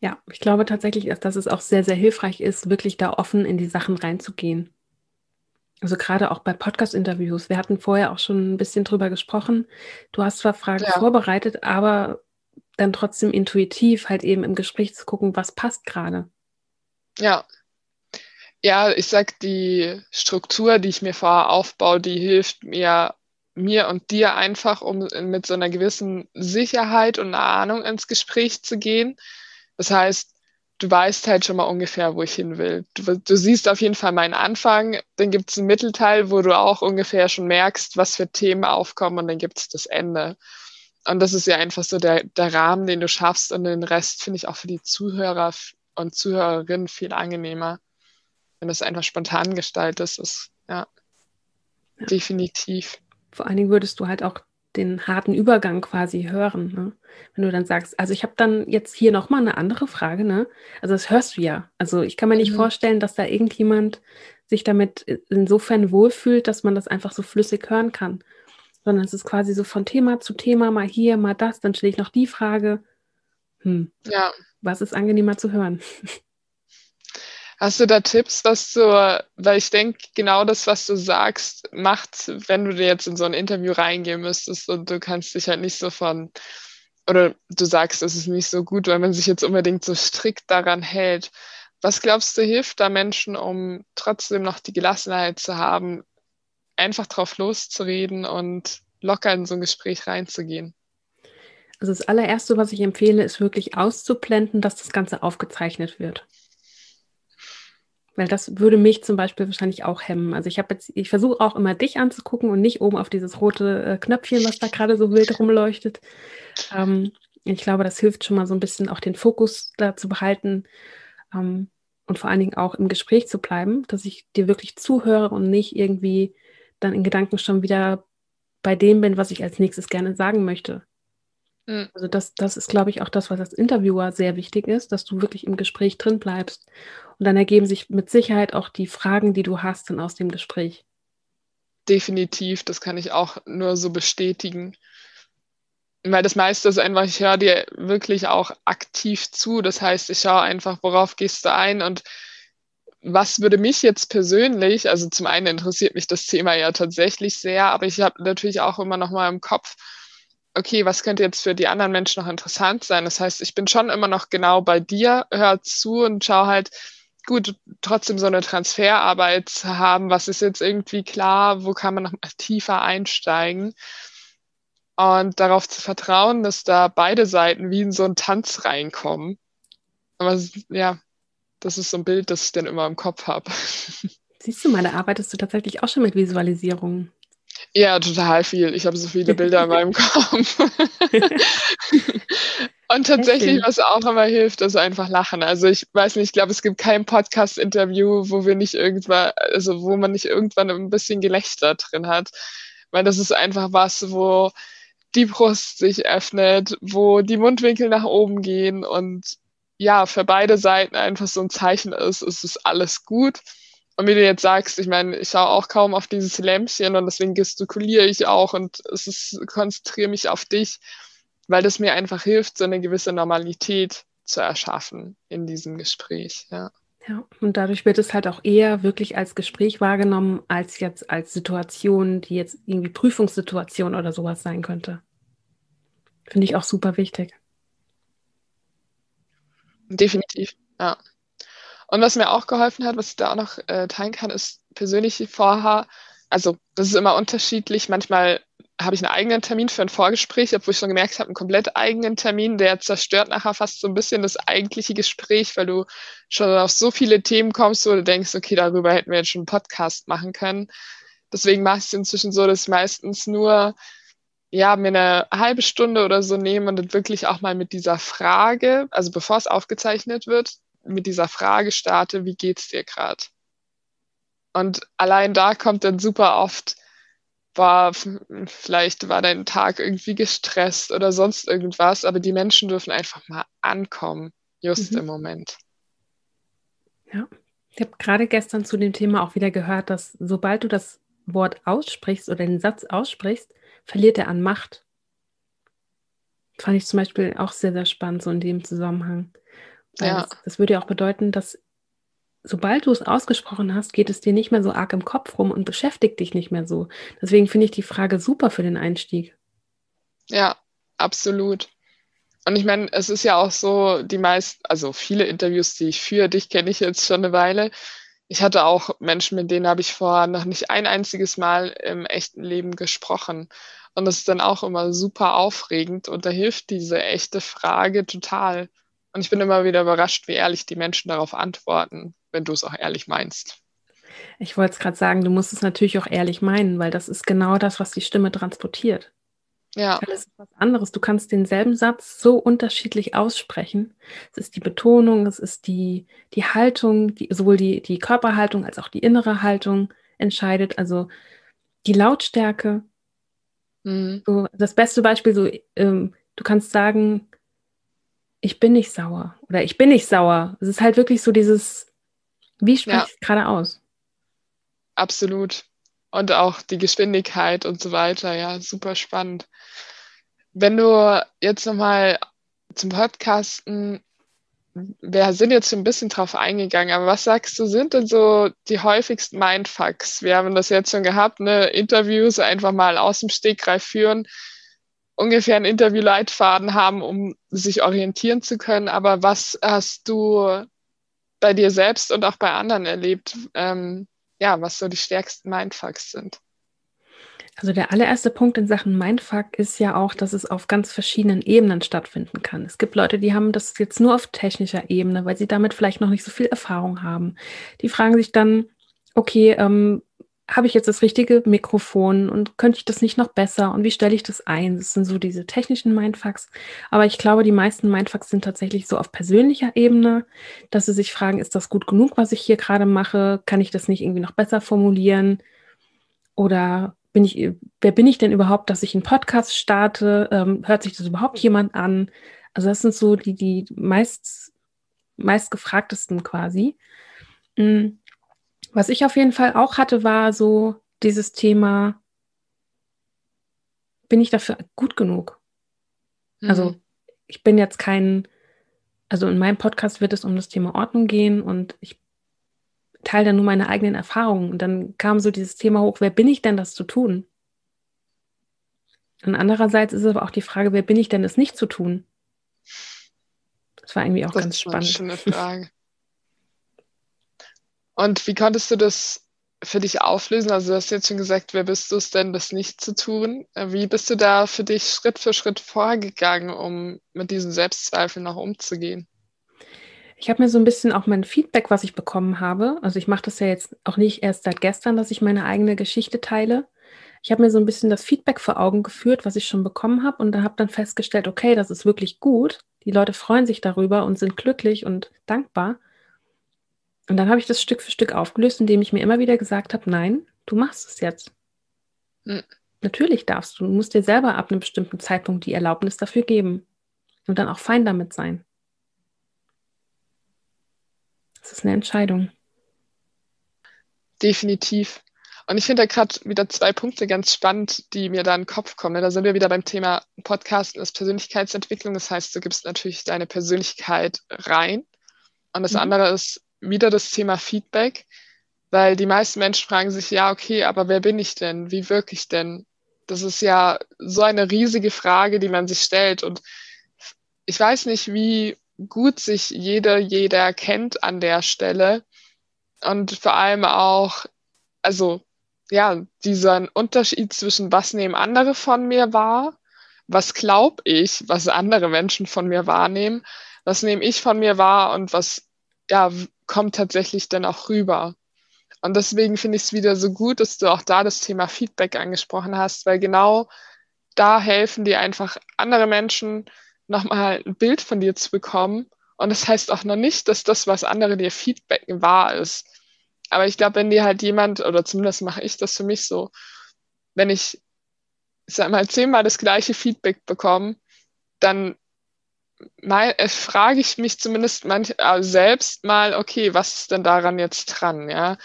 Ja, ich glaube tatsächlich, dass es auch sehr, sehr hilfreich ist, wirklich da offen in die Sachen reinzugehen. Also gerade auch bei Podcast-Interviews. Wir hatten vorher auch schon ein bisschen drüber gesprochen. Du hast zwar Fragen ja. vorbereitet, aber dann trotzdem intuitiv halt eben im Gespräch zu gucken, was passt gerade. Ja. Ja, ich sag, die Struktur, die ich mir vorher aufbaue, die hilft mir mir und dir einfach, um mit so einer gewissen Sicherheit und Ahnung ins Gespräch zu gehen. Das heißt, du weißt halt schon mal ungefähr, wo ich hin will. Du, du siehst auf jeden Fall meinen Anfang, dann gibt es einen Mittelteil, wo du auch ungefähr schon merkst, was für Themen aufkommen und dann gibt es das Ende. Und das ist ja einfach so der, der Rahmen, den du schaffst und den Rest finde ich auch für die Zuhörer und Zuhörerinnen viel angenehmer, wenn du es einfach spontan gestaltest. Ist, ja, ja. definitiv vor allen Dingen würdest du halt auch den harten Übergang quasi hören. Ne? Wenn du dann sagst, also ich habe dann jetzt hier nochmal eine andere Frage, ne? Also das hörst du ja. Also ich kann mir nicht mhm. vorstellen, dass da irgendjemand sich damit insofern wohlfühlt, dass man das einfach so flüssig hören kann. Sondern es ist quasi so von Thema zu Thema, mal hier, mal das, dann stelle ich noch die Frage. Hm. Ja. Was ist angenehmer zu hören? Hast du da Tipps, was du, weil ich denke, genau das, was du sagst, macht, wenn du dir jetzt in so ein Interview reingehen müsstest und du kannst dich halt nicht so von, oder du sagst, es ist nicht so gut, weil man sich jetzt unbedingt so strikt daran hält. Was glaubst du, hilft da Menschen, um trotzdem noch die Gelassenheit zu haben, einfach drauf loszureden und locker in so ein Gespräch reinzugehen? Also das allererste, was ich empfehle, ist wirklich auszublenden, dass das Ganze aufgezeichnet wird. Weil das würde mich zum Beispiel wahrscheinlich auch hemmen. Also ich habe jetzt, ich versuche auch immer dich anzugucken und nicht oben auf dieses rote äh, Knöpfchen, was da gerade so wild rumleuchtet. Ähm, ich glaube, das hilft schon mal so ein bisschen auch den Fokus da zu behalten ähm, und vor allen Dingen auch im Gespräch zu bleiben, dass ich dir wirklich zuhöre und nicht irgendwie dann in Gedanken schon wieder bei dem bin, was ich als nächstes gerne sagen möchte. Mhm. Also das, das ist, glaube ich, auch das, was als Interviewer sehr wichtig ist, dass du wirklich im Gespräch drin bleibst. Und dann ergeben sich mit Sicherheit auch die Fragen, die du hast, dann aus dem Gespräch. Definitiv, das kann ich auch nur so bestätigen. Weil das meiste ist einfach, ich höre dir wirklich auch aktiv zu. Das heißt, ich schaue einfach, worauf gehst du ein und was würde mich jetzt persönlich, also zum einen interessiert mich das Thema ja tatsächlich sehr, aber ich habe natürlich auch immer noch mal im Kopf, okay, was könnte jetzt für die anderen Menschen noch interessant sein? Das heißt, ich bin schon immer noch genau bei dir, hör zu und schau halt, gut, trotzdem so eine Transferarbeit zu haben, was ist jetzt irgendwie klar, wo kann man noch mal tiefer einsteigen und darauf zu vertrauen, dass da beide Seiten wie in so einen Tanz reinkommen. Aber ja, das ist so ein Bild, das ich dann immer im Kopf habe. Siehst du, meine arbeitest du tatsächlich auch schon mit Visualisierungen? Ja, total viel. Ich habe so viele Bilder in meinem Kopf. Und tatsächlich, was auch nochmal hilft, ist einfach lachen. Also ich weiß nicht, ich glaube, es gibt kein Podcast-Interview, wo wir nicht irgendwann, also wo man nicht irgendwann ein bisschen Gelächter drin hat. Weil das ist einfach was, wo die Brust sich öffnet, wo die Mundwinkel nach oben gehen und ja, für beide Seiten einfach so ein Zeichen ist, es ist alles gut. Und wie du jetzt sagst, ich meine, ich schaue auch kaum auf dieses Lämpchen und deswegen gestikuliere ich auch und es ist, konzentriere mich auf dich, weil das mir einfach hilft, so eine gewisse Normalität zu erschaffen in diesem Gespräch, ja. Ja, und dadurch wird es halt auch eher wirklich als Gespräch wahrgenommen, als jetzt als Situation, die jetzt irgendwie Prüfungssituation oder sowas sein könnte. Finde ich auch super wichtig. Definitiv, ja. Und was mir auch geholfen hat, was ich da auch noch äh, teilen kann, ist persönliche Vorhaar. Also das ist immer unterschiedlich. Manchmal habe ich einen eigenen Termin für ein Vorgespräch, obwohl ich schon gemerkt habe, einen komplett eigenen Termin, der zerstört nachher fast so ein bisschen das eigentliche Gespräch, weil du schon auf so viele Themen kommst, wo du denkst, okay, darüber hätten wir jetzt schon einen Podcast machen können. Deswegen mache ich es inzwischen so, dass ich meistens nur ja, mir eine halbe Stunde oder so nehme und dann wirklich auch mal mit dieser Frage, also bevor es aufgezeichnet wird, mit dieser Frage starte, wie geht's dir gerade? Und allein da kommt dann super oft, war, vielleicht war dein Tag irgendwie gestresst oder sonst irgendwas, aber die Menschen dürfen einfach mal ankommen, just mhm. im Moment. Ja, ich habe gerade gestern zu dem Thema auch wieder gehört, dass sobald du das Wort aussprichst oder den Satz aussprichst, verliert er an Macht. Fand ich zum Beispiel auch sehr, sehr spannend, so in dem Zusammenhang. Ja. Das, das würde ja auch bedeuten, dass sobald du es ausgesprochen hast, geht es dir nicht mehr so arg im Kopf rum und beschäftigt dich nicht mehr so. Deswegen finde ich die Frage super für den Einstieg. Ja, absolut. Und ich meine, es ist ja auch so, die meisten, also viele Interviews, die ich führe, dich kenne ich jetzt schon eine Weile. Ich hatte auch Menschen, mit denen habe ich vorher noch nicht ein einziges Mal im echten Leben gesprochen. Und das ist dann auch immer super aufregend und da hilft diese echte Frage total. Und ich bin immer wieder überrascht, wie ehrlich die Menschen darauf antworten, wenn du es auch ehrlich meinst. Ich wollte es gerade sagen, du musst es natürlich auch ehrlich meinen, weil das ist genau das, was die Stimme transportiert. Ja. Alles ist was anderes. Du kannst denselben Satz so unterschiedlich aussprechen. Es ist die Betonung, es ist die, die Haltung, die, sowohl die, die Körperhaltung als auch die innere Haltung entscheidet. Also die Lautstärke. Mhm. So, das beste Beispiel, so, ähm, du kannst sagen, ich bin nicht sauer oder ich bin nicht sauer. Es ist halt wirklich so dieses, wie spreche ja. ich gerade aus? Absolut. Und auch die Geschwindigkeit und so weiter, ja, super spannend. Wenn du jetzt nochmal zum Podcasten, wir sind jetzt schon ein bisschen drauf eingegangen, aber was sagst du, sind denn so die häufigsten Mindfucks? Wir haben das jetzt schon gehabt, ne? Interviews einfach mal aus dem Stegreif führen ungefähr einen Interviewleitfaden haben, um sich orientieren zu können. Aber was hast du bei dir selbst und auch bei anderen erlebt, ähm, ja, was so die stärksten Mindfucks sind? Also der allererste Punkt in Sachen Mindfuck ist ja auch, dass es auf ganz verschiedenen Ebenen stattfinden kann. Es gibt Leute, die haben das jetzt nur auf technischer Ebene, weil sie damit vielleicht noch nicht so viel Erfahrung haben. Die fragen sich dann, okay, ähm, habe ich jetzt das richtige Mikrofon und könnte ich das nicht noch besser und wie stelle ich das ein? Das sind so diese technischen Mindfucks. Aber ich glaube, die meisten Mindfucks sind tatsächlich so auf persönlicher Ebene, dass sie sich fragen, ist das gut genug, was ich hier gerade mache? Kann ich das nicht irgendwie noch besser formulieren? Oder bin ich, wer bin ich denn überhaupt, dass ich einen Podcast starte? Ähm, hört sich das überhaupt jemand an? Also das sind so die, die meist, meist gefragtesten quasi. Mhm. Was ich auf jeden Fall auch hatte, war so dieses Thema, bin ich dafür gut genug? Also, mhm. Also ich bin jetzt kein, also in meinem Podcast wird es um das Thema Ordnung gehen und ich teile dann nur meine eigenen Erfahrungen. Und dann kam so dieses Thema hoch, wer bin ich denn, das zu tun? Und andererseits ist es aber auch die Frage, wer bin ich denn, das nicht zu tun? Das war irgendwie auch das ganz spannend. Das ist eine schöne Frage. Und wie konntest du das für dich auflösen? Also du hast jetzt schon gesagt, wer bist du es denn, das nicht zu tun? Äh, wie bist du da für dich Schritt für Schritt vorgegangen, um mit diesen Selbstzweifeln noch umzugehen? Ich habe mir so ein bisschen auch mein Feedback, was ich bekommen habe. Also ich mache das ja jetzt auch nicht erst seit gestern, dass ich meine eigene Geschichte teile. Ich habe mir so ein bisschen das Feedback vor Augen geführt, was ich schon bekommen habe und da habe dann festgestellt, okay, das ist wirklich gut. Die Leute freuen sich darüber und sind glücklich und dankbar. Und dann habe ich das Stück für Stück aufgelöst, indem ich mir immer wieder gesagt habe, nein, du machst es jetzt. Mhm. Natürlich darfst du. Du musst dir selber ab einem bestimmten Zeitpunkt die Erlaubnis dafür geben. Und dann auch fein damit sein. Das ist eine Entscheidung. Definitiv. Und ich finde da gerade wieder zwei Punkte ganz spannend, die mir da in den Kopf kommen. Da sind wir wieder beim Thema Podcast und Persönlichkeitsentwicklung. Das heißt, du gibst natürlich deine Persönlichkeit rein. Und das mhm. andere ist wieder das Thema Feedback, weil die meisten Menschen fragen sich, ja, okay, aber wer bin ich denn? Wie wirke ich denn? Das ist ja so eine riesige Frage, die man sich stellt. Und ich weiß nicht, wie gut sich jeder, jeder kennt an der Stelle. Und vor allem auch, also ja, dieser Unterschied zwischen was nehmen andere von mir wahr, was glaube ich, was andere Menschen von mir wahrnehmen, was nehme ich von mir wahr und was ja, kommt tatsächlich dann auch rüber. Und deswegen finde ich es wieder so gut, dass du auch da das Thema Feedback angesprochen hast, weil genau da helfen dir einfach andere Menschen nochmal ein Bild von dir zu bekommen. Und das heißt auch noch nicht, dass das, was andere dir feedbacken, wahr ist. Aber ich glaube, wenn dir halt jemand, oder zumindest mache ich das für mich so, wenn ich, sag mal, zehnmal das gleiche Feedback bekomme, dann mal, äh, frage ich mich zumindest manch, äh, selbst mal, okay, was ist denn daran jetzt dran, ja?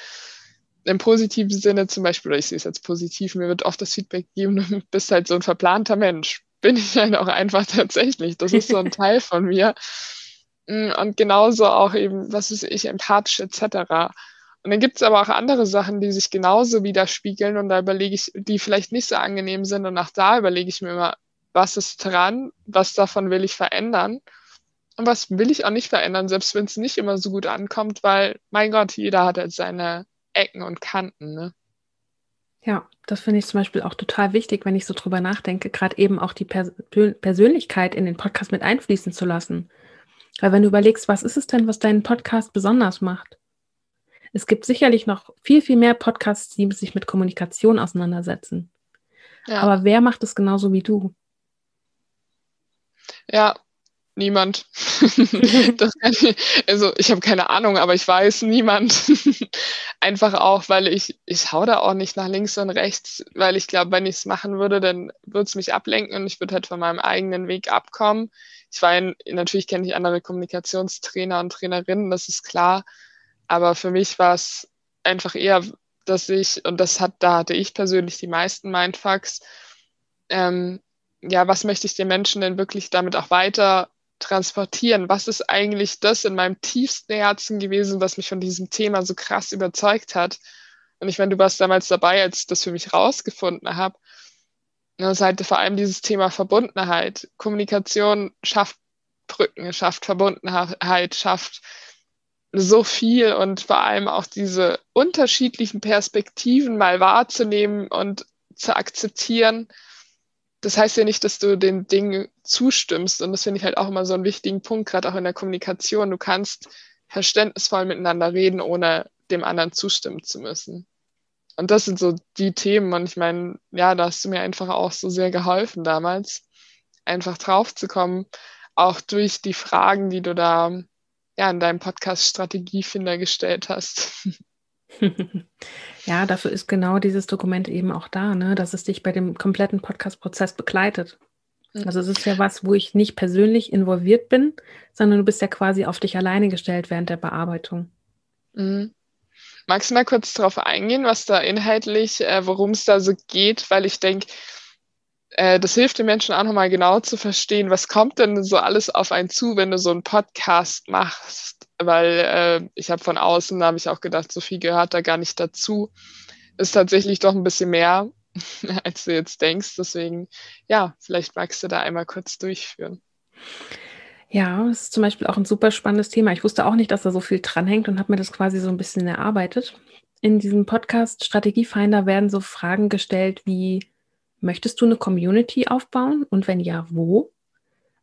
Im positiven Sinne zum Beispiel, oder ich sehe es jetzt positiv, mir wird oft das Feedback gegeben, du bist halt so ein verplanter Mensch. Bin ich halt auch einfach tatsächlich. Das ist so ein Teil von mir. Mm, und genauso auch eben, was ist ich, empathisch etc. Und dann gibt es aber auch andere Sachen, die sich genauso widerspiegeln und da überlege ich, die vielleicht nicht so angenehm sind und auch da überlege ich mir immer, was ist dran, was davon will ich verändern und was will ich auch nicht verändern, selbst wenn es nicht immer so gut ankommt, weil, mein Gott, jeder hat halt seine Ecken und Kanten. Ne? Ja, das finde ich zum Beispiel auch total wichtig, wenn ich so drüber nachdenke, gerade eben auch die Pers Persönlichkeit in den Podcast mit einfließen zu lassen. Weil wenn du überlegst, was ist es denn, was deinen Podcast besonders macht? Es gibt sicherlich noch viel, viel mehr Podcasts, die sich mit Kommunikation auseinandersetzen. Ja. Aber wer macht es genauso wie du? Ja, niemand. ich, also ich habe keine Ahnung, aber ich weiß niemand. Einfach auch, weil ich, ich hau da auch nicht nach links und rechts, weil ich glaube, wenn ich es machen würde, dann würde es mich ablenken und ich würde halt von meinem eigenen Weg abkommen. Ich war in, natürlich kenne ich andere Kommunikationstrainer und Trainerinnen, das ist klar. Aber für mich war es einfach eher, dass ich, und das hat, da hatte ich persönlich die meisten Mindfucks, ähm, ja, was möchte ich den Menschen denn wirklich damit auch weiter transportieren? Was ist eigentlich das in meinem tiefsten Herzen gewesen, was mich von diesem Thema so krass überzeugt hat? Und ich meine, du warst damals dabei, als ich das für mich rausgefunden habe. Das ist halt vor allem dieses Thema Verbundenheit. Kommunikation schafft Brücken, schafft Verbundenheit, schafft so viel und vor allem auch diese unterschiedlichen Perspektiven mal wahrzunehmen und zu akzeptieren. Das heißt ja nicht, dass du den Dingen zustimmst. Und das finde ich halt auch immer so einen wichtigen Punkt, gerade auch in der Kommunikation. Du kannst verständnisvoll miteinander reden, ohne dem anderen zustimmen zu müssen. Und das sind so die Themen. Und ich meine, ja, da hast du mir einfach auch so sehr geholfen damals, einfach drauf zu kommen, auch durch die Fragen, die du da ja, in deinem Podcast Strategiefinder gestellt hast. ja, dafür ist genau dieses Dokument eben auch da, ne? dass es dich bei dem kompletten Podcast-Prozess begleitet. Mhm. Also es ist ja was, wo ich nicht persönlich involviert bin, sondern du bist ja quasi auf dich alleine gestellt während der Bearbeitung. Mhm. Magst du mal kurz darauf eingehen, was da inhaltlich, äh, worum es da so geht? Weil ich denke, äh, das hilft den Menschen auch nochmal genau zu verstehen, was kommt denn so alles auf einen zu, wenn du so einen Podcast machst. Weil äh, ich habe von außen, da habe ich auch gedacht, so viel gehört da gar nicht dazu. Ist tatsächlich doch ein bisschen mehr, als du jetzt denkst. Deswegen, ja, vielleicht magst du da einmal kurz durchführen. Ja, das ist zum Beispiel auch ein super spannendes Thema. Ich wusste auch nicht, dass da so viel dranhängt und habe mir das quasi so ein bisschen erarbeitet. In diesem Podcast Strategiefinder werden so Fragen gestellt wie, Möchtest du eine Community aufbauen und wenn ja, wo?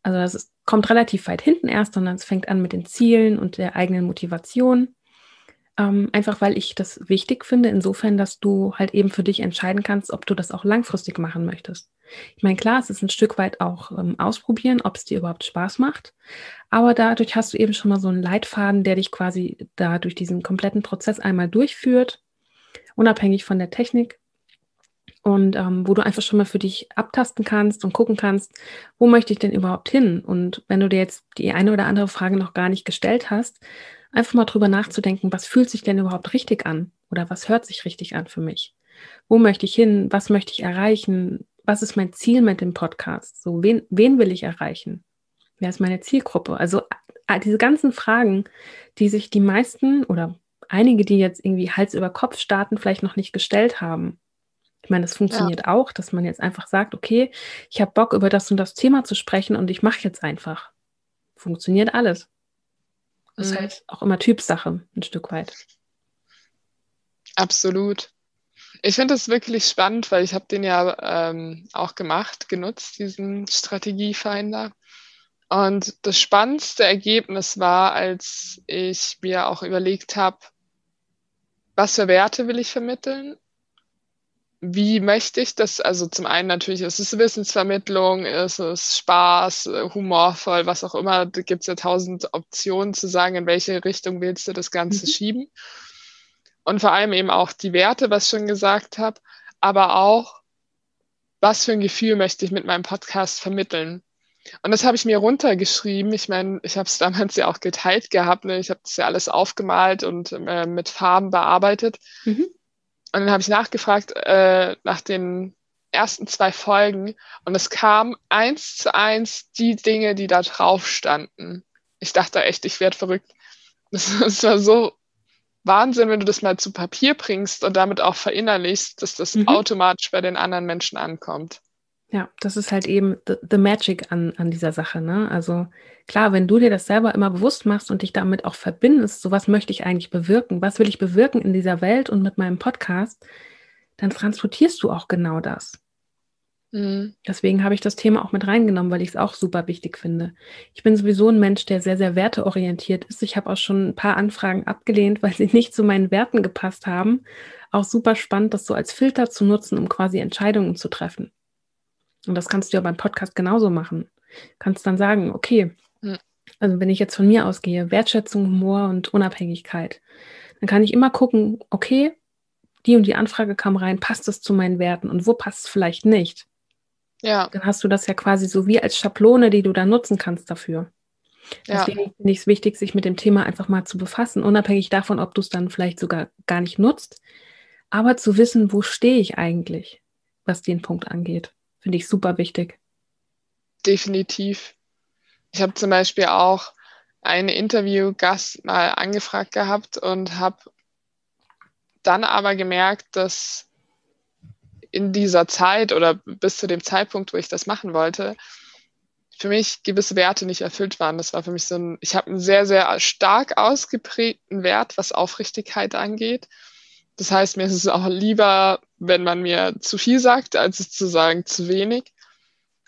Also das ist, kommt relativ weit hinten erst, sondern es fängt an mit den Zielen und der eigenen Motivation. Ähm, einfach weil ich das wichtig finde, insofern, dass du halt eben für dich entscheiden kannst, ob du das auch langfristig machen möchtest. Ich meine, klar, es ist ein Stück weit auch ähm, ausprobieren, ob es dir überhaupt Spaß macht. Aber dadurch hast du eben schon mal so einen Leitfaden, der dich quasi da durch diesen kompletten Prozess einmal durchführt, unabhängig von der Technik. Und ähm, wo du einfach schon mal für dich abtasten kannst und gucken kannst, wo möchte ich denn überhaupt hin? Und wenn du dir jetzt die eine oder andere Frage noch gar nicht gestellt hast, einfach mal drüber nachzudenken, was fühlt sich denn überhaupt richtig an? Oder was hört sich richtig an für mich? Wo möchte ich hin? Was möchte ich erreichen? Was ist mein Ziel mit dem Podcast? So, wen, wen will ich erreichen? Wer ist meine Zielgruppe? Also diese ganzen Fragen, die sich die meisten oder einige, die jetzt irgendwie Hals über Kopf starten, vielleicht noch nicht gestellt haben. Ich meine, das funktioniert ja. auch, dass man jetzt einfach sagt, okay, ich habe Bock, über das und das Thema zu sprechen und ich mache jetzt einfach. Funktioniert alles. Das mhm. ist halt auch immer Typsache, ein Stück weit. Absolut. Ich finde es wirklich spannend, weil ich habe den ja ähm, auch gemacht, genutzt, diesen Strategiefinder. Und das spannendste Ergebnis war, als ich mir auch überlegt habe, was für Werte will ich vermitteln? Wie möchte ich das? Also zum einen natürlich ist es Wissensvermittlung, ist es Spaß, humorvoll, was auch immer. Da gibt es ja tausend Optionen zu sagen, in welche Richtung willst du das Ganze mhm. schieben und vor allem eben auch die Werte, was ich schon gesagt habe, aber auch, was für ein Gefühl möchte ich mit meinem Podcast vermitteln. Und das habe ich mir runtergeschrieben. Ich meine, ich habe es damals ja auch geteilt gehabt. Ne? Ich habe das ja alles aufgemalt und äh, mit Farben bearbeitet. Mhm. Und dann habe ich nachgefragt äh, nach den ersten zwei Folgen und es kam eins zu eins die Dinge, die da drauf standen. Ich dachte echt, ich werde verrückt. Das, das war so Wahnsinn, wenn du das mal zu Papier bringst und damit auch verinnerlichst, dass das mhm. automatisch bei den anderen Menschen ankommt. Ja, das ist halt eben the, the magic an, an dieser Sache. Ne? Also klar, wenn du dir das selber immer bewusst machst und dich damit auch verbindest, so was möchte ich eigentlich bewirken, was will ich bewirken in dieser Welt und mit meinem Podcast, dann transportierst du auch genau das. Mhm. Deswegen habe ich das Thema auch mit reingenommen, weil ich es auch super wichtig finde. Ich bin sowieso ein Mensch, der sehr, sehr werteorientiert ist. Ich habe auch schon ein paar Anfragen abgelehnt, weil sie nicht zu meinen Werten gepasst haben. Auch super spannend, das so als Filter zu nutzen, um quasi Entscheidungen zu treffen. Und das kannst du ja beim Podcast genauso machen. Kannst dann sagen, okay, mhm. also wenn ich jetzt von mir ausgehe, Wertschätzung, Humor und Unabhängigkeit, dann kann ich immer gucken, okay, die und die Anfrage kam rein, passt es zu meinen Werten und wo passt es vielleicht nicht? Ja. Dann hast du das ja quasi so wie als Schablone, die du da nutzen kannst dafür. Ja. Deswegen finde ich es wichtig, sich mit dem Thema einfach mal zu befassen, unabhängig davon, ob du es dann vielleicht sogar gar nicht nutzt, aber zu wissen, wo stehe ich eigentlich, was den Punkt angeht, finde ich super wichtig. Definitiv. Ich habe zum Beispiel auch einen Interviewgast mal angefragt gehabt und habe dann aber gemerkt, dass in dieser Zeit oder bis zu dem Zeitpunkt, wo ich das machen wollte, für mich gewisse Werte nicht erfüllt waren. Das war für mich so ein, ich habe einen sehr, sehr stark ausgeprägten Wert, was Aufrichtigkeit angeht. Das heißt, mir ist es auch lieber, wenn man mir zu viel sagt, als es zu sagen zu wenig.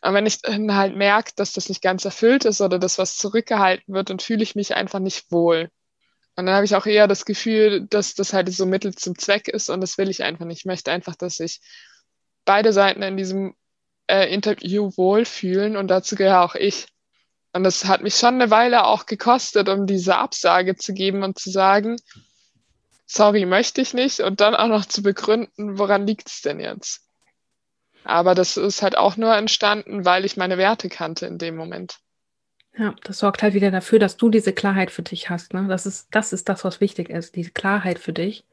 Aber wenn ich dann halt merke, dass das nicht ganz erfüllt ist oder dass was zurückgehalten wird, dann fühle ich mich einfach nicht wohl. Und dann habe ich auch eher das Gefühl, dass das halt so Mittel zum Zweck ist und das will ich einfach nicht. Ich möchte einfach, dass ich beide Seiten in diesem äh, Interview wohlfühlen und dazu gehöre auch ich. Und das hat mich schon eine Weile auch gekostet, um diese Absage zu geben und zu sagen, sorry, möchte ich nicht und dann auch noch zu begründen, woran liegt es denn jetzt? Aber das ist halt auch nur entstanden, weil ich meine Werte kannte in dem Moment. Ja, das sorgt halt wieder dafür, dass du diese Klarheit für dich hast. Ne? Das, ist, das ist das, was wichtig ist, diese Klarheit für dich.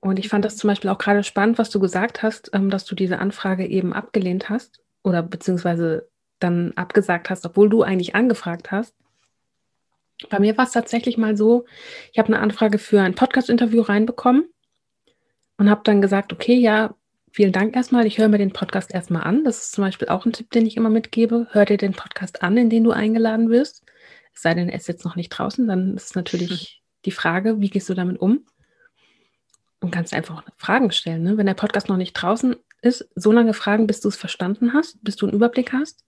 Und ich fand das zum Beispiel auch gerade spannend, was du gesagt hast, ähm, dass du diese Anfrage eben abgelehnt hast oder beziehungsweise dann abgesagt hast, obwohl du eigentlich angefragt hast. Bei mir war es tatsächlich mal so, ich habe eine Anfrage für ein Podcast-Interview reinbekommen und habe dann gesagt, okay, ja, vielen Dank erstmal. Ich höre mir den Podcast erstmal an. Das ist zum Beispiel auch ein Tipp, den ich immer mitgebe. Hör dir den Podcast an, in den du eingeladen wirst. Es sei denn, er ist jetzt noch nicht draußen, dann ist natürlich die Frage, wie gehst du damit um? und kannst einfach Fragen stellen. Ne? Wenn der Podcast noch nicht draußen ist, so lange Fragen, bis du es verstanden hast, bis du einen Überblick hast.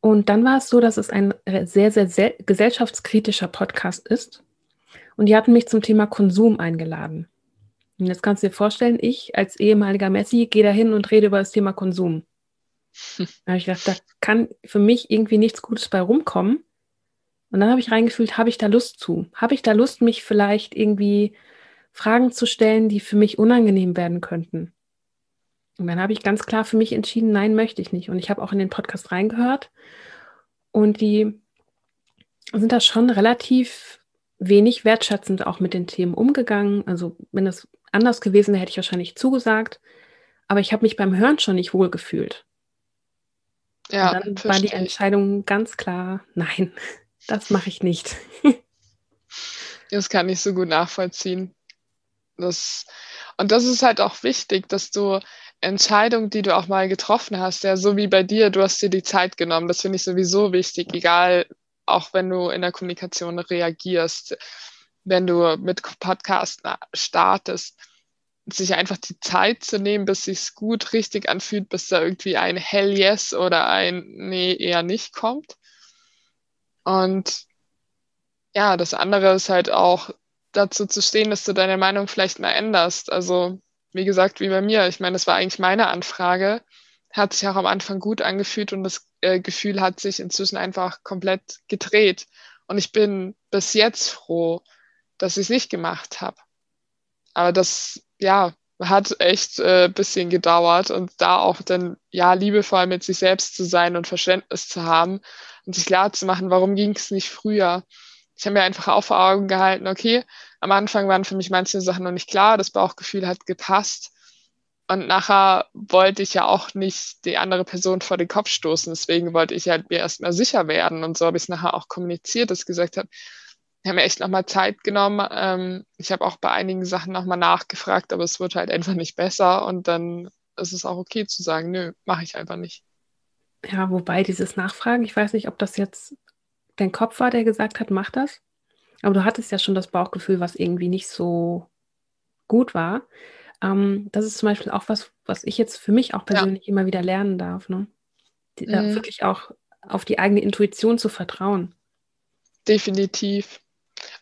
Und dann war es so, dass es ein sehr, sehr, sehr gesellschaftskritischer Podcast ist. Und die hatten mich zum Thema Konsum eingeladen. Und jetzt kannst du dir vorstellen, ich als ehemaliger Messi gehe da hin und rede über das Thema Konsum. Da habe ich gedacht, da kann für mich irgendwie nichts Gutes bei rumkommen. Und dann habe ich reingefühlt, habe ich da Lust zu? Habe ich da Lust, mich vielleicht irgendwie Fragen zu stellen, die für mich unangenehm werden könnten? Und dann habe ich ganz klar für mich entschieden, nein, möchte ich nicht. Und ich habe auch in den Podcast reingehört und die sind da schon relativ wenig wertschätzend auch mit den Themen umgegangen. Also wenn es anders gewesen wäre, hätte ich wahrscheinlich zugesagt. Aber ich habe mich beim Hören schon nicht wohl gefühlt. Ja, und dann war die Entscheidung ganz klar, nein, das mache ich nicht. das kann ich so gut nachvollziehen. Das, und das ist halt auch wichtig, dass du Entscheidungen, die du auch mal getroffen hast, ja, so wie bei dir, du hast dir die Zeit genommen. Das finde ich sowieso wichtig, egal, auch wenn du in der Kommunikation reagierst, wenn du mit Podcast startest sich einfach die Zeit zu nehmen, bis sich's gut richtig anfühlt, bis da irgendwie ein Hell yes oder ein Nee eher nicht kommt. Und ja, das andere ist halt auch dazu zu stehen, dass du deine Meinung vielleicht mal änderst. Also, wie gesagt, wie bei mir. Ich meine, das war eigentlich meine Anfrage. Hat sich auch am Anfang gut angefühlt und das äh, Gefühl hat sich inzwischen einfach komplett gedreht. Und ich bin bis jetzt froh, dass ich es nicht gemacht habe. Aber das ja, hat echt äh, bisschen gedauert und da auch dann ja liebevoll mit sich selbst zu sein und Verständnis zu haben und sich klar zu machen, warum ging es nicht früher. Ich habe mir einfach auch vor Augen gehalten, okay, am Anfang waren für mich manche Sachen noch nicht klar, das Bauchgefühl hat gepasst und nachher wollte ich ja auch nicht die andere Person vor den Kopf stoßen, deswegen wollte ich halt mir erstmal sicher werden und so habe ich es nachher auch kommuniziert, dass ich gesagt habe, ich habe mir echt nochmal Zeit genommen. Ähm, ich habe auch bei einigen Sachen nochmal nachgefragt, aber es wird halt einfach nicht besser und dann ist es auch okay zu sagen, nö, mache ich einfach nicht. Ja, wobei dieses Nachfragen, ich weiß nicht, ob das jetzt dein Kopf war, der gesagt hat, mach das. Aber du hattest ja schon das Bauchgefühl, was irgendwie nicht so gut war. Ähm, das ist zum Beispiel auch was, was ich jetzt für mich auch persönlich ja. immer wieder lernen darf. Ne? Die, mhm. wirklich auch auf die eigene Intuition zu vertrauen. Definitiv.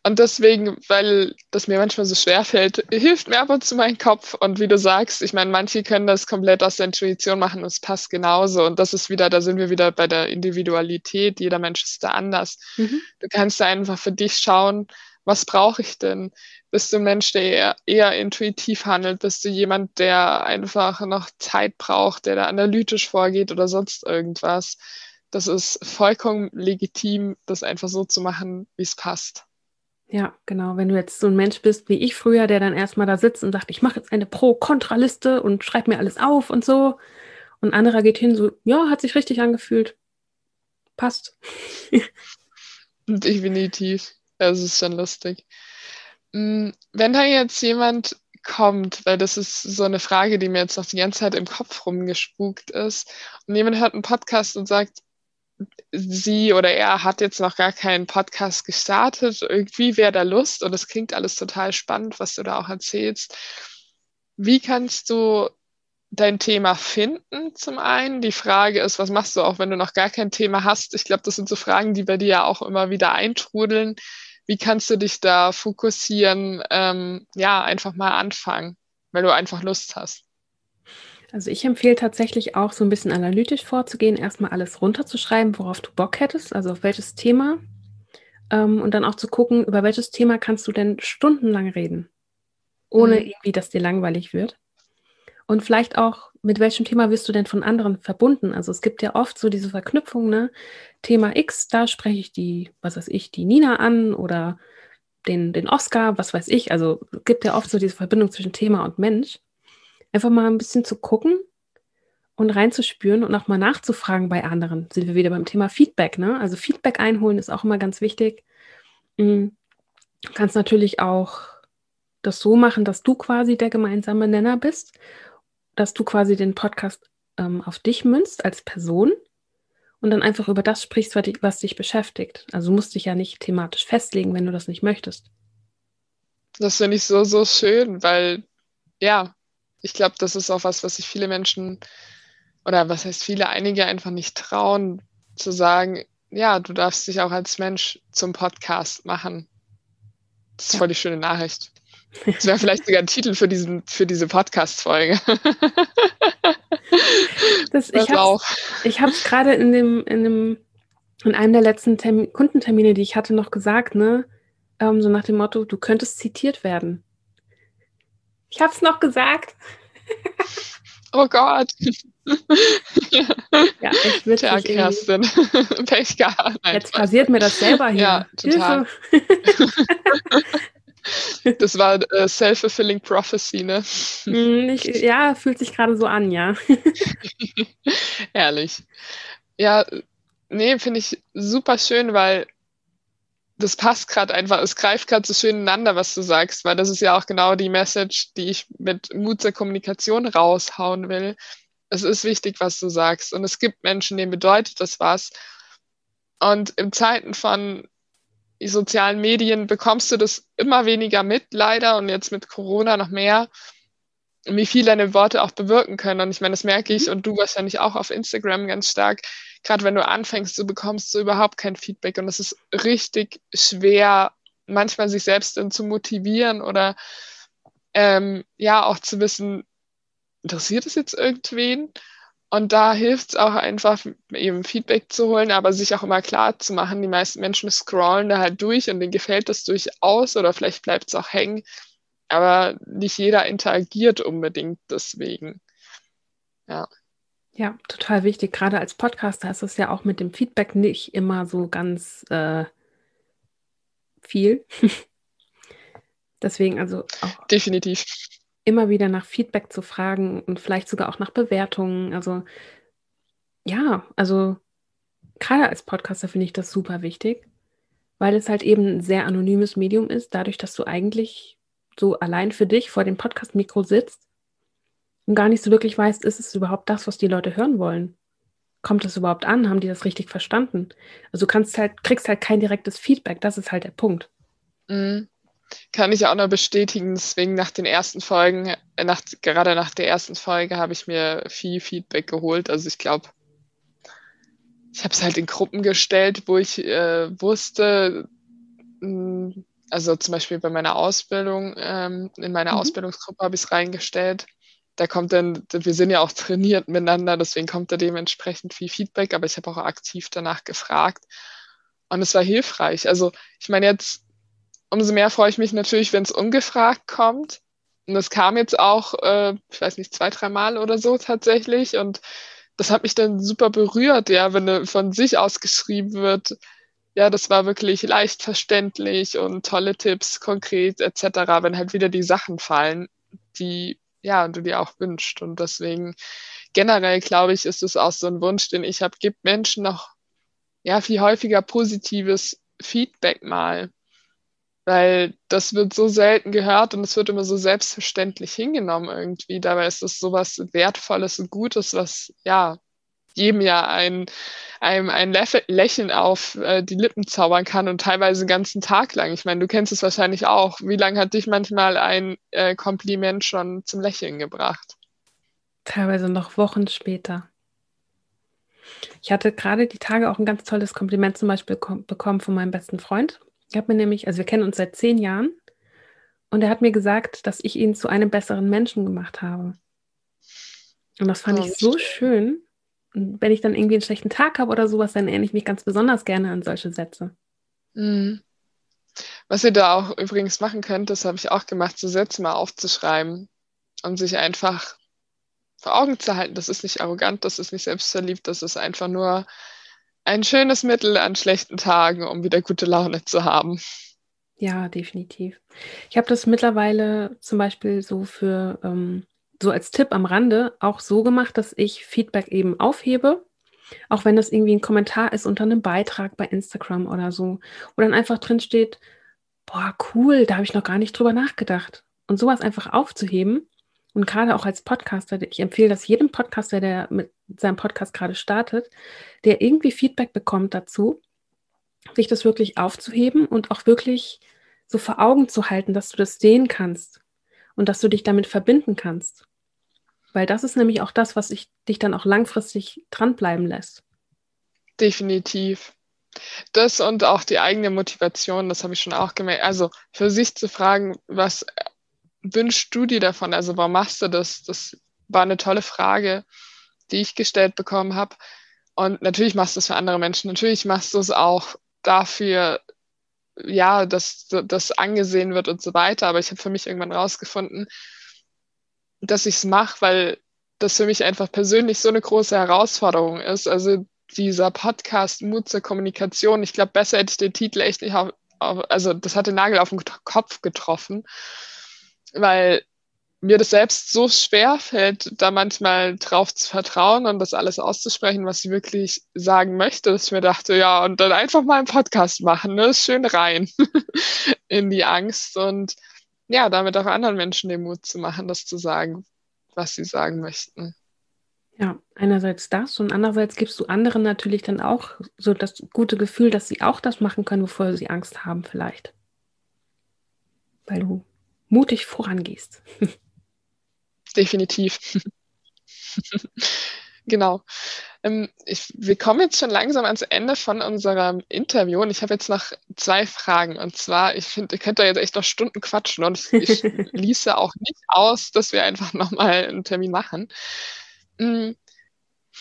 Und deswegen, weil das mir manchmal so schwer fällt, hilft mir ab und zu mein Kopf. Und wie du sagst, ich meine, manche können das komplett aus der Intuition machen und es passt genauso. Und das ist wieder, da sind wir wieder bei der Individualität. Jeder Mensch ist da anders. Mhm. Du kannst da einfach für dich schauen, was brauche ich denn? Bist du ein Mensch, der eher, eher intuitiv handelt? Bist du jemand, der einfach noch Zeit braucht, der da analytisch vorgeht oder sonst irgendwas? Das ist vollkommen legitim, das einfach so zu machen, wie es passt. Ja, genau. Wenn du jetzt so ein Mensch bist wie ich früher, der dann erstmal da sitzt und sagt, ich mache jetzt eine Pro-Kontra-Liste und schreibe mir alles auf und so. Und anderer geht hin, so, ja, hat sich richtig angefühlt. Passt. Definitiv. Es ist schon lustig. Mm, wenn da jetzt jemand kommt, weil das ist so eine Frage, die mir jetzt noch die ganze Zeit im Kopf rumgespukt ist, und jemand hört einen Podcast und sagt, sie oder er hat jetzt noch gar keinen Podcast gestartet. Irgendwie wäre da Lust und es klingt alles total spannend, was du da auch erzählst. Wie kannst du dein Thema finden zum einen? Die Frage ist, was machst du auch, wenn du noch gar kein Thema hast? Ich glaube, das sind so Fragen, die bei dir ja auch immer wieder eintrudeln. Wie kannst du dich da fokussieren? Ähm, ja, einfach mal anfangen, weil du einfach Lust hast. Also ich empfehle tatsächlich auch so ein bisschen analytisch vorzugehen, erstmal alles runterzuschreiben, worauf du Bock hättest, also auf welches Thema. Ähm, und dann auch zu gucken, über welches Thema kannst du denn stundenlang reden, ohne mhm. irgendwie, dass dir langweilig wird. Und vielleicht auch, mit welchem Thema wirst du denn von anderen verbunden? Also es gibt ja oft so diese Verknüpfung, ne? Thema X, da spreche ich die, was weiß ich, die Nina an oder den, den Oscar, was weiß ich. Also es gibt ja oft so diese Verbindung zwischen Thema und Mensch einfach mal ein bisschen zu gucken und reinzuspüren und auch mal nachzufragen bei anderen. Sind wir wieder beim Thema Feedback, ne? Also Feedback einholen ist auch immer ganz wichtig. Mm, du kannst natürlich auch das so machen, dass du quasi der gemeinsame Nenner bist, dass du quasi den Podcast ähm, auf dich münzt als Person und dann einfach über das sprichst, was dich, was dich beschäftigt. Also musst dich ja nicht thematisch festlegen, wenn du das nicht möchtest. Das finde ich so, so schön, weil ja, ich glaube, das ist auch was, was sich viele Menschen oder was heißt viele, einige einfach nicht trauen, zu sagen, ja, du darfst dich auch als Mensch zum Podcast machen. Das ist ja. voll die schöne Nachricht. Das wäre vielleicht sogar ein Titel für, diesen, für diese Podcast-Folge. ich habe es gerade in dem, in dem, in einem der letzten Termin, Kundentermine, die ich hatte, noch gesagt, ne? Ähm, so nach dem Motto, du könntest zitiert werden. Ich habe es noch gesagt. Oh Gott. ja, echt witzig. Tja, Kerstin. Pech gehabt. Jetzt passiert mir das selber hier. Ja, total. das war äh, self-fulfilling prophecy, ne? Hm, ich, ja, fühlt sich gerade so an, ja. Ehrlich. Ja, nee, finde ich super schön, weil das passt gerade einfach, es greift gerade so schön ineinander, was du sagst, weil das ist ja auch genau die Message, die ich mit Mut zur Kommunikation raushauen will. Es ist wichtig, was du sagst. Und es gibt Menschen, denen bedeutet das was. Und in Zeiten von sozialen Medien bekommst du das immer weniger mit, leider, und jetzt mit Corona noch mehr, wie viel deine Worte auch bewirken können. Und ich meine, das merke ich mhm. und du wahrscheinlich auch auf Instagram ganz stark gerade wenn du anfängst, du bekommst du überhaupt kein Feedback und es ist richtig schwer, manchmal sich selbst dann zu motivieren oder ähm, ja auch zu wissen, interessiert es jetzt irgendwen? Und da hilft es auch einfach, eben Feedback zu holen, aber sich auch immer klar zu machen, die meisten Menschen scrollen da halt durch und denen gefällt das durchaus oder vielleicht bleibt es auch hängen, aber nicht jeder interagiert unbedingt deswegen. Ja. Ja, total wichtig. Gerade als Podcaster ist es ja auch mit dem Feedback nicht immer so ganz äh, viel. Deswegen also auch definitiv immer wieder nach Feedback zu fragen und vielleicht sogar auch nach Bewertungen. Also ja, also gerade als Podcaster finde ich das super wichtig, weil es halt eben ein sehr anonymes Medium ist, dadurch, dass du eigentlich so allein für dich vor dem Podcast-Mikro sitzt und gar nicht so wirklich weißt, ist es überhaupt das, was die Leute hören wollen? Kommt es überhaupt an? Haben die das richtig verstanden? Also du kannst halt, kriegst halt kein direktes Feedback, das ist halt der Punkt. Mhm. Kann ich auch noch bestätigen, deswegen nach den ersten Folgen, äh, nach, gerade nach der ersten Folge habe ich mir viel Feedback geholt. Also ich glaube, ich habe es halt in Gruppen gestellt, wo ich äh, wusste, mh, hm, also zum Beispiel bei meiner Ausbildung, ähm, in meiner mhm. Ausbildungsgruppe habe ich es reingestellt da kommt dann, wir sind ja auch trainiert miteinander, deswegen kommt da dementsprechend viel Feedback, aber ich habe auch aktiv danach gefragt und es war hilfreich. Also ich meine jetzt, umso mehr freue ich mich natürlich, wenn es ungefragt kommt. Und das kam jetzt auch, äh, ich weiß nicht, zwei, dreimal oder so tatsächlich. Und das hat mich dann super berührt, ja, wenn von sich aus geschrieben wird, ja, das war wirklich leicht verständlich und tolle Tipps, konkret etc., wenn halt wieder die Sachen fallen, die ja, und du dir auch wünschst. Und deswegen generell, glaube ich, ist es auch so ein Wunsch, den ich habe, gibt Menschen noch ja, viel häufiger positives Feedback mal. Weil das wird so selten gehört und es wird immer so selbstverständlich hingenommen irgendwie. Dabei ist es sowas Wertvolles und Gutes, was ja jedem ja ein, einem ein Lächeln auf äh, die Lippen zaubern kann und teilweise den ganzen Tag lang. Ich meine, du kennst es wahrscheinlich auch. Wie lange hat dich manchmal ein äh, Kompliment schon zum Lächeln gebracht? Teilweise noch Wochen später. Ich hatte gerade die Tage auch ein ganz tolles Kompliment zum Beispiel bekommen von meinem besten Freund. Ich habe mir nämlich, also wir kennen uns seit zehn Jahren und er hat mir gesagt, dass ich ihn zu einem besseren Menschen gemacht habe. Und das fand oh, ich so schön wenn ich dann irgendwie einen schlechten Tag habe oder sowas, dann erinnere ich mich ganz besonders gerne an solche Sätze. Mhm. Was ihr da auch übrigens machen könnt, das habe ich auch gemacht, so Sätze mal aufzuschreiben und sich einfach vor Augen zu halten. Das ist nicht arrogant, das ist nicht selbstverliebt, das ist einfach nur ein schönes Mittel an schlechten Tagen, um wieder gute Laune zu haben. Ja, definitiv. Ich habe das mittlerweile zum Beispiel so für ähm, so als Tipp am Rande auch so gemacht, dass ich Feedback eben aufhebe, auch wenn das irgendwie ein Kommentar ist unter einem Beitrag bei Instagram oder so, wo dann einfach drin steht, boah, cool, da habe ich noch gar nicht drüber nachgedacht. Und sowas einfach aufzuheben und gerade auch als Podcaster, ich empfehle das jedem Podcaster, der mit seinem Podcast gerade startet, der irgendwie Feedback bekommt dazu, sich das wirklich aufzuheben und auch wirklich so vor Augen zu halten, dass du das sehen kannst und dass du dich damit verbinden kannst. Weil das ist nämlich auch das, was ich, dich dann auch langfristig dranbleiben lässt. Definitiv. Das und auch die eigene Motivation, das habe ich schon auch gemerkt. Also für sich zu fragen, was wünschst du dir davon? Also warum machst du das? Das war eine tolle Frage, die ich gestellt bekommen habe. Und natürlich machst du es für andere Menschen. Natürlich machst du es auch dafür, ja, dass das angesehen wird und so weiter. Aber ich habe für mich irgendwann rausgefunden, dass ich es mache, weil das für mich einfach persönlich so eine große Herausforderung ist. Also dieser Podcast Mut zur Kommunikation. Ich glaube, besser hätte ich den Titel echt nicht auf, auf, also das hat den Nagel auf den Kopf getroffen, weil mir das selbst so schwer fällt, da manchmal drauf zu vertrauen und das alles auszusprechen, was ich wirklich sagen möchte, dass ich mir dachte, ja, und dann einfach mal einen Podcast machen, ne? schön rein in die Angst und ja, damit auch anderen Menschen den Mut zu machen, das zu sagen, was sie sagen möchten. Ja, einerseits das und andererseits gibst du anderen natürlich dann auch so das gute Gefühl, dass sie auch das machen können, wovor sie Angst haben vielleicht. Weil du mutig vorangehst. Definitiv. genau. Ähm, ich, wir kommen jetzt schon langsam ans Ende von unserem Interview und ich habe jetzt noch zwei Fragen. Und zwar, ich finde, ihr könnt da jetzt echt noch Stunden quatschen und ich, ließe auch nicht aus, dass wir einfach nochmal einen Termin machen.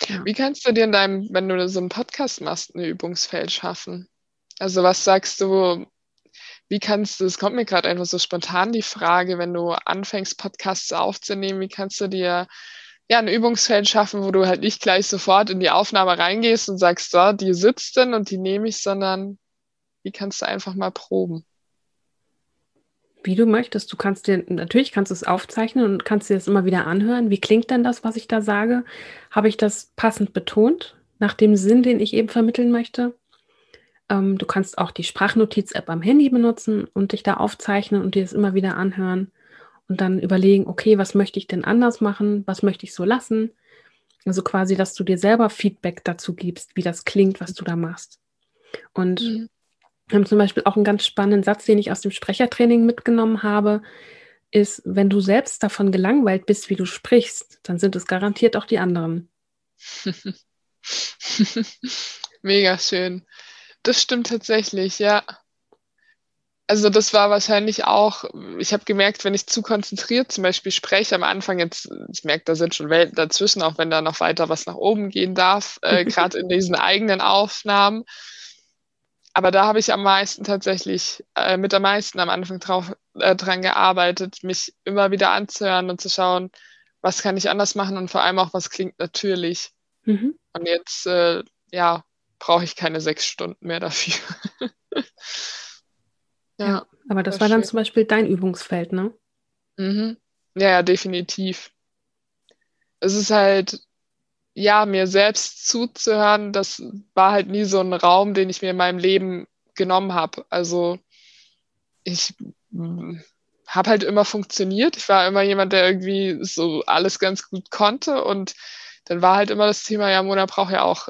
Ja. Wie kannst du dir in deinem, wenn du so einen Podcast machst, ein Übungsfeld schaffen? Also was sagst du, wie kannst du, es kommt mir gerade einfach so spontan die Frage, wenn du anfängst, Podcasts aufzunehmen, wie kannst du dir ja ein Übungsfeld schaffen, wo du halt nicht gleich sofort in die Aufnahme reingehst und sagst, so, die sitzt denn und die nehme ich, sondern wie kannst du einfach mal proben? Wie du möchtest. Du kannst dir, natürlich kannst du es aufzeichnen und kannst dir das immer wieder anhören. Wie klingt denn das, was ich da sage? Habe ich das passend betont, nach dem Sinn, den ich eben vermitteln möchte? Ähm, du kannst auch die Sprachnotiz-App am Handy benutzen und dich da aufzeichnen und dir das immer wieder anhören und dann überlegen, okay, was möchte ich denn anders machen? Was möchte ich so lassen? Also quasi, dass du dir selber Feedback dazu gibst, wie das klingt, was du da machst. Und mhm. Wir haben zum Beispiel auch einen ganz spannenden Satz, den ich aus dem Sprechertraining mitgenommen habe, ist, wenn du selbst davon gelangweilt bist, wie du sprichst, dann sind es garantiert auch die anderen. Mega schön. Das stimmt tatsächlich, ja. Also das war wahrscheinlich auch, ich habe gemerkt, wenn ich zu konzentriert zum Beispiel spreche am Anfang, jetzt, ich merke, da sind schon Welten dazwischen, auch wenn da noch weiter was nach oben gehen darf, äh, gerade in diesen eigenen Aufnahmen, aber da habe ich am meisten tatsächlich, äh, mit am meisten am Anfang drauf, äh, dran gearbeitet, mich immer wieder anzuhören und zu schauen, was kann ich anders machen und vor allem auch, was klingt natürlich. Mhm. Und jetzt, äh, ja, brauche ich keine sechs Stunden mehr dafür. ja, aber das war, war dann zum Beispiel dein Übungsfeld, ne? Mhm. Ja, ja, definitiv. Es ist halt, ja, mir selbst zuzuhören, das war halt nie so ein Raum, den ich mir in meinem Leben genommen habe. Also ich habe halt immer funktioniert. Ich war immer jemand, der irgendwie so alles ganz gut konnte und dann war halt immer das Thema, ja, Mona braucht ja auch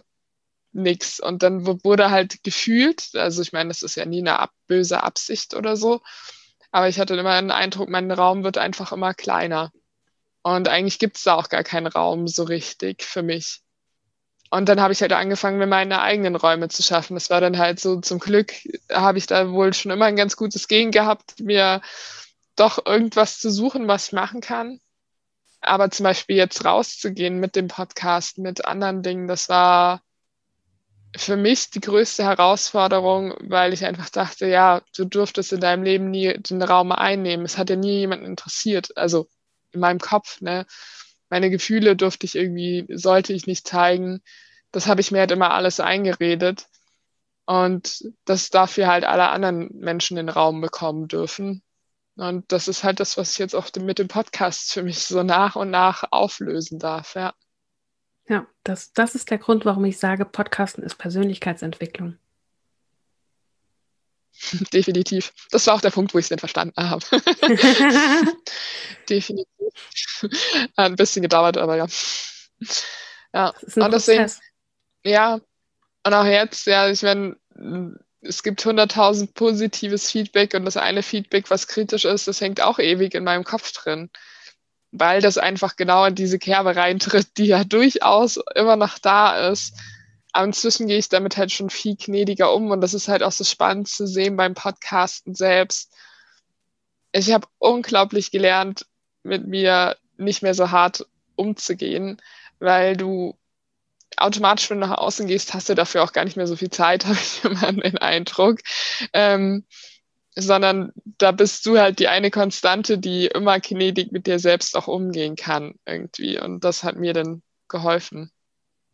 nichts. Und dann wurde halt gefühlt, also ich meine, das ist ja nie eine ab böse Absicht oder so, aber ich hatte immer den Eindruck, mein Raum wird einfach immer kleiner. Und eigentlich gibt es da auch gar keinen Raum so richtig für mich. Und dann habe ich halt angefangen, mir meine eigenen Räume zu schaffen. Das war dann halt so, zum Glück habe ich da wohl schon immer ein ganz gutes Gehen gehabt, mir doch irgendwas zu suchen, was ich machen kann. Aber zum Beispiel jetzt rauszugehen mit dem Podcast, mit anderen Dingen, das war für mich die größte Herausforderung, weil ich einfach dachte, ja, du durftest in deinem Leben nie den Raum einnehmen. Es hat ja nie jemanden interessiert. Also in meinem Kopf, ne? Meine Gefühle durfte ich irgendwie, sollte ich nicht zeigen. Das habe ich mir halt immer alles eingeredet. Und dass dafür halt alle anderen Menschen den Raum bekommen dürfen. Und das ist halt das, was ich jetzt auch mit dem Podcast für mich so nach und nach auflösen darf, ja. Ja, das, das ist der Grund, warum ich sage, Podcasten ist Persönlichkeitsentwicklung. Definitiv. Das war auch der Punkt, wo ich es denn verstanden habe. Definitiv. Ein bisschen gedauert, aber ja. Ja, und deswegen, ja, und auch jetzt, ja, ich meine, es gibt 100.000 positives Feedback und das eine Feedback, was kritisch ist, das hängt auch ewig in meinem Kopf drin. Weil das einfach genau in diese Kerbe reintritt, die ja durchaus immer noch da ist aber inzwischen gehe ich damit halt schon viel gnädiger um und das ist halt auch so spannend zu sehen beim Podcasten selbst. ich habe unglaublich gelernt, mit mir nicht mehr so hart umzugehen, weil du automatisch, wenn du nach außen gehst, hast du dafür auch gar nicht mehr so viel Zeit, habe ich immer den Eindruck. Ähm, sondern da bist du halt die eine Konstante, die immer gnädig mit dir selbst auch umgehen kann irgendwie. Und das hat mir dann geholfen,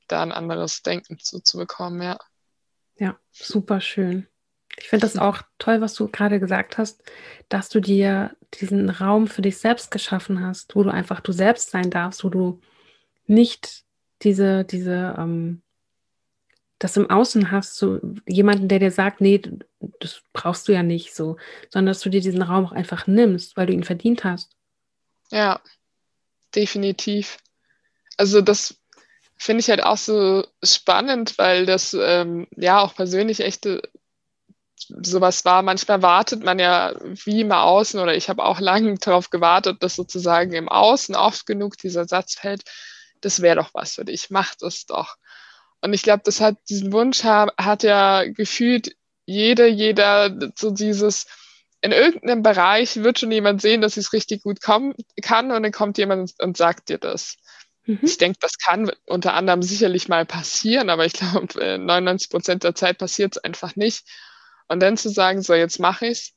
da ein anderes Denken zu, bekommen, ja. Ja, super schön. Ich finde das auch toll, was du gerade gesagt hast, dass du dir diesen Raum für dich selbst geschaffen hast, wo du einfach du selbst sein darfst, wo du nicht diese, diese, ähm, das im Außen hast, so jemanden, der dir sagt, nee, das brauchst du ja nicht so, sondern dass du dir diesen Raum auch einfach nimmst, weil du ihn verdient hast. Ja, definitiv. Also das finde ich halt auch so spannend, weil das ähm, ja auch persönlich echte sowas war. Manchmal wartet man ja wie im Außen oder ich habe auch lange darauf gewartet, dass sozusagen im Außen oft genug dieser Satz fällt, das wäre doch was für dich, mach das doch. Und ich glaube, das hat diesen Wunsch hat ja gefühlt jede, jeder so dieses in irgendeinem Bereich wird schon jemand sehen, dass es richtig gut kommen kann und dann kommt jemand und sagt dir das. Mhm. Ich denke, das kann unter anderem sicherlich mal passieren, aber ich glaube, 99 Prozent der Zeit passiert es einfach nicht. Und dann zu sagen, so jetzt mache ich's.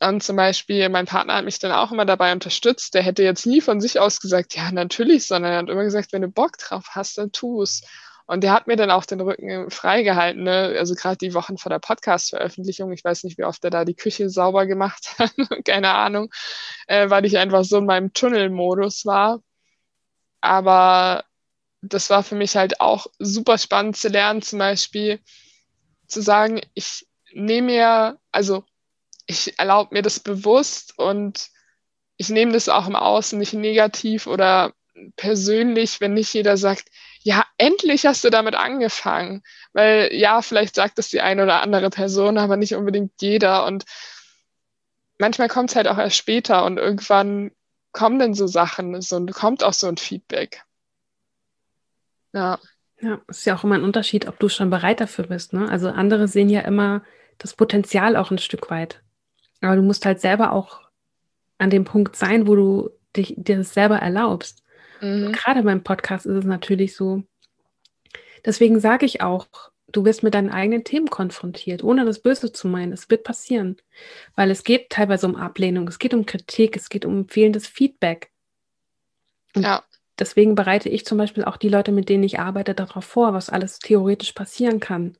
Und zum Beispiel, mein Partner hat mich dann auch immer dabei unterstützt. Der hätte jetzt nie von sich aus gesagt, ja, natürlich, sondern er hat immer gesagt, wenn du Bock drauf hast, dann tu es. Und der hat mir dann auch den Rücken freigehalten, ne? also gerade die Wochen vor der Podcast-Veröffentlichung. Ich weiß nicht, wie oft er da die Küche sauber gemacht hat, keine Ahnung, äh, weil ich einfach so in meinem Tunnelmodus war. Aber das war für mich halt auch super spannend zu lernen, zum Beispiel zu sagen, ich nehme mir, also ich erlaube mir das bewusst und ich nehme das auch im Außen nicht negativ oder persönlich, wenn nicht jeder sagt, ja, endlich hast du damit angefangen. Weil ja, vielleicht sagt es die eine oder andere Person, aber nicht unbedingt jeder. Und manchmal kommt es halt auch erst später und irgendwann kommen dann so Sachen, so kommt auch so ein Feedback. Ja. Ja, ist ja auch immer ein Unterschied, ob du schon bereit dafür bist. Ne? Also andere sehen ja immer das Potenzial auch ein Stück weit. Aber du musst halt selber auch an dem Punkt sein, wo du dich, dir das selber erlaubst. Mhm. Gerade beim Podcast ist es natürlich so. Deswegen sage ich auch, du wirst mit deinen eigenen Themen konfrontiert, ohne das Böse zu meinen. Es wird passieren, weil es geht teilweise um Ablehnung, es geht um Kritik, es geht um fehlendes Feedback. Und ja. Deswegen bereite ich zum Beispiel auch die Leute, mit denen ich arbeite, darauf vor, was alles theoretisch passieren kann.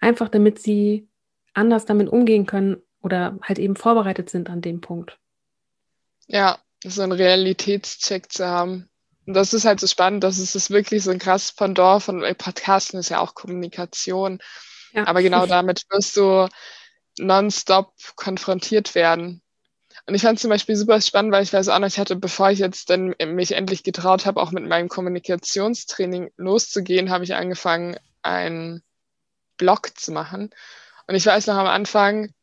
Einfach damit sie anders damit umgehen können oder halt eben vorbereitet sind an dem Punkt. Ja, so einen Realitätscheck zu haben. Und das ist halt so spannend, dass es ist wirklich so ein krasses Pendant von Podcasten ist ja auch Kommunikation. Ja. Aber genau damit wirst du nonstop konfrontiert werden. Und ich fand es zum Beispiel super spannend, weil ich weiß auch noch, ich hatte, bevor ich jetzt dann mich endlich getraut habe, auch mit meinem Kommunikationstraining loszugehen, habe ich angefangen, einen Blog zu machen. Und ich weiß noch am Anfang,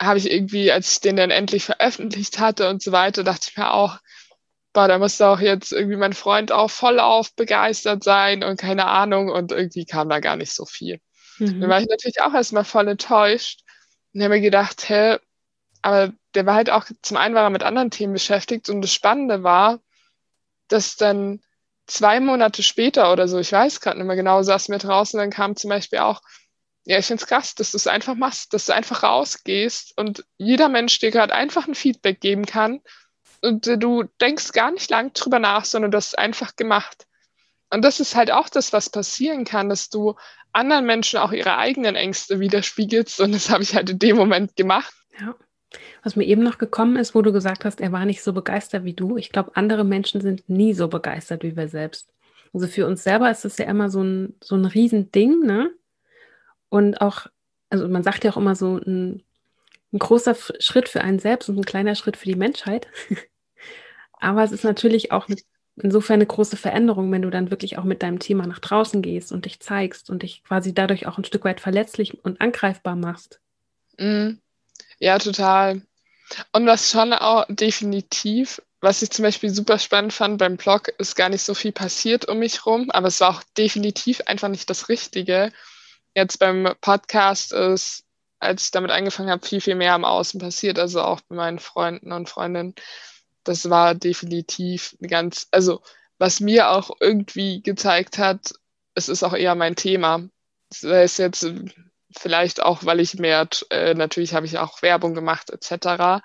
habe ich irgendwie, als ich den dann endlich veröffentlicht hatte und so weiter, dachte ich mir auch, boah, da musste auch jetzt irgendwie mein Freund auch voll auf begeistert sein und keine Ahnung und irgendwie kam da gar nicht so viel. Mhm. Dann war ich natürlich auch erstmal voll enttäuscht und habe mir gedacht, hä, aber der war halt auch, zum einen war er mit anderen Themen beschäftigt und das Spannende war, dass dann zwei Monate später oder so, ich weiß gerade nicht mehr genau, saß mir draußen, dann kam zum Beispiel auch, ja, ich finde es krass, dass du es einfach machst, dass du einfach rausgehst und jeder Mensch dir gerade einfach ein Feedback geben kann und du denkst gar nicht lang drüber nach, sondern du hast einfach gemacht. Und das ist halt auch das, was passieren kann, dass du anderen Menschen auch ihre eigenen Ängste widerspiegelst und das habe ich halt in dem Moment gemacht. Ja. Was mir eben noch gekommen ist, wo du gesagt hast, er war nicht so begeistert wie du. Ich glaube, andere Menschen sind nie so begeistert wie wir selbst. Also für uns selber ist das ja immer so ein, so ein Riesending, ne? Und auch, also man sagt ja auch immer so, ein, ein großer Schritt für einen selbst und ein kleiner Schritt für die Menschheit. Aber es ist natürlich auch insofern eine große Veränderung, wenn du dann wirklich auch mit deinem Thema nach draußen gehst und dich zeigst und dich quasi dadurch auch ein Stück weit verletzlich und angreifbar machst. Mm. Ja, total. Und was schon auch definitiv, was ich zum Beispiel super spannend fand beim Blog, ist gar nicht so viel passiert um mich rum, aber es war auch definitiv einfach nicht das Richtige jetzt beim Podcast ist als ich damit angefangen habe, viel, viel mehr am Außen passiert, also auch bei meinen Freunden und Freundinnen. Das war definitiv eine ganz, also was mir auch irgendwie gezeigt hat, es ist auch eher mein Thema. Das ist jetzt vielleicht auch, weil ich mehr, äh, natürlich habe ich auch Werbung gemacht etc.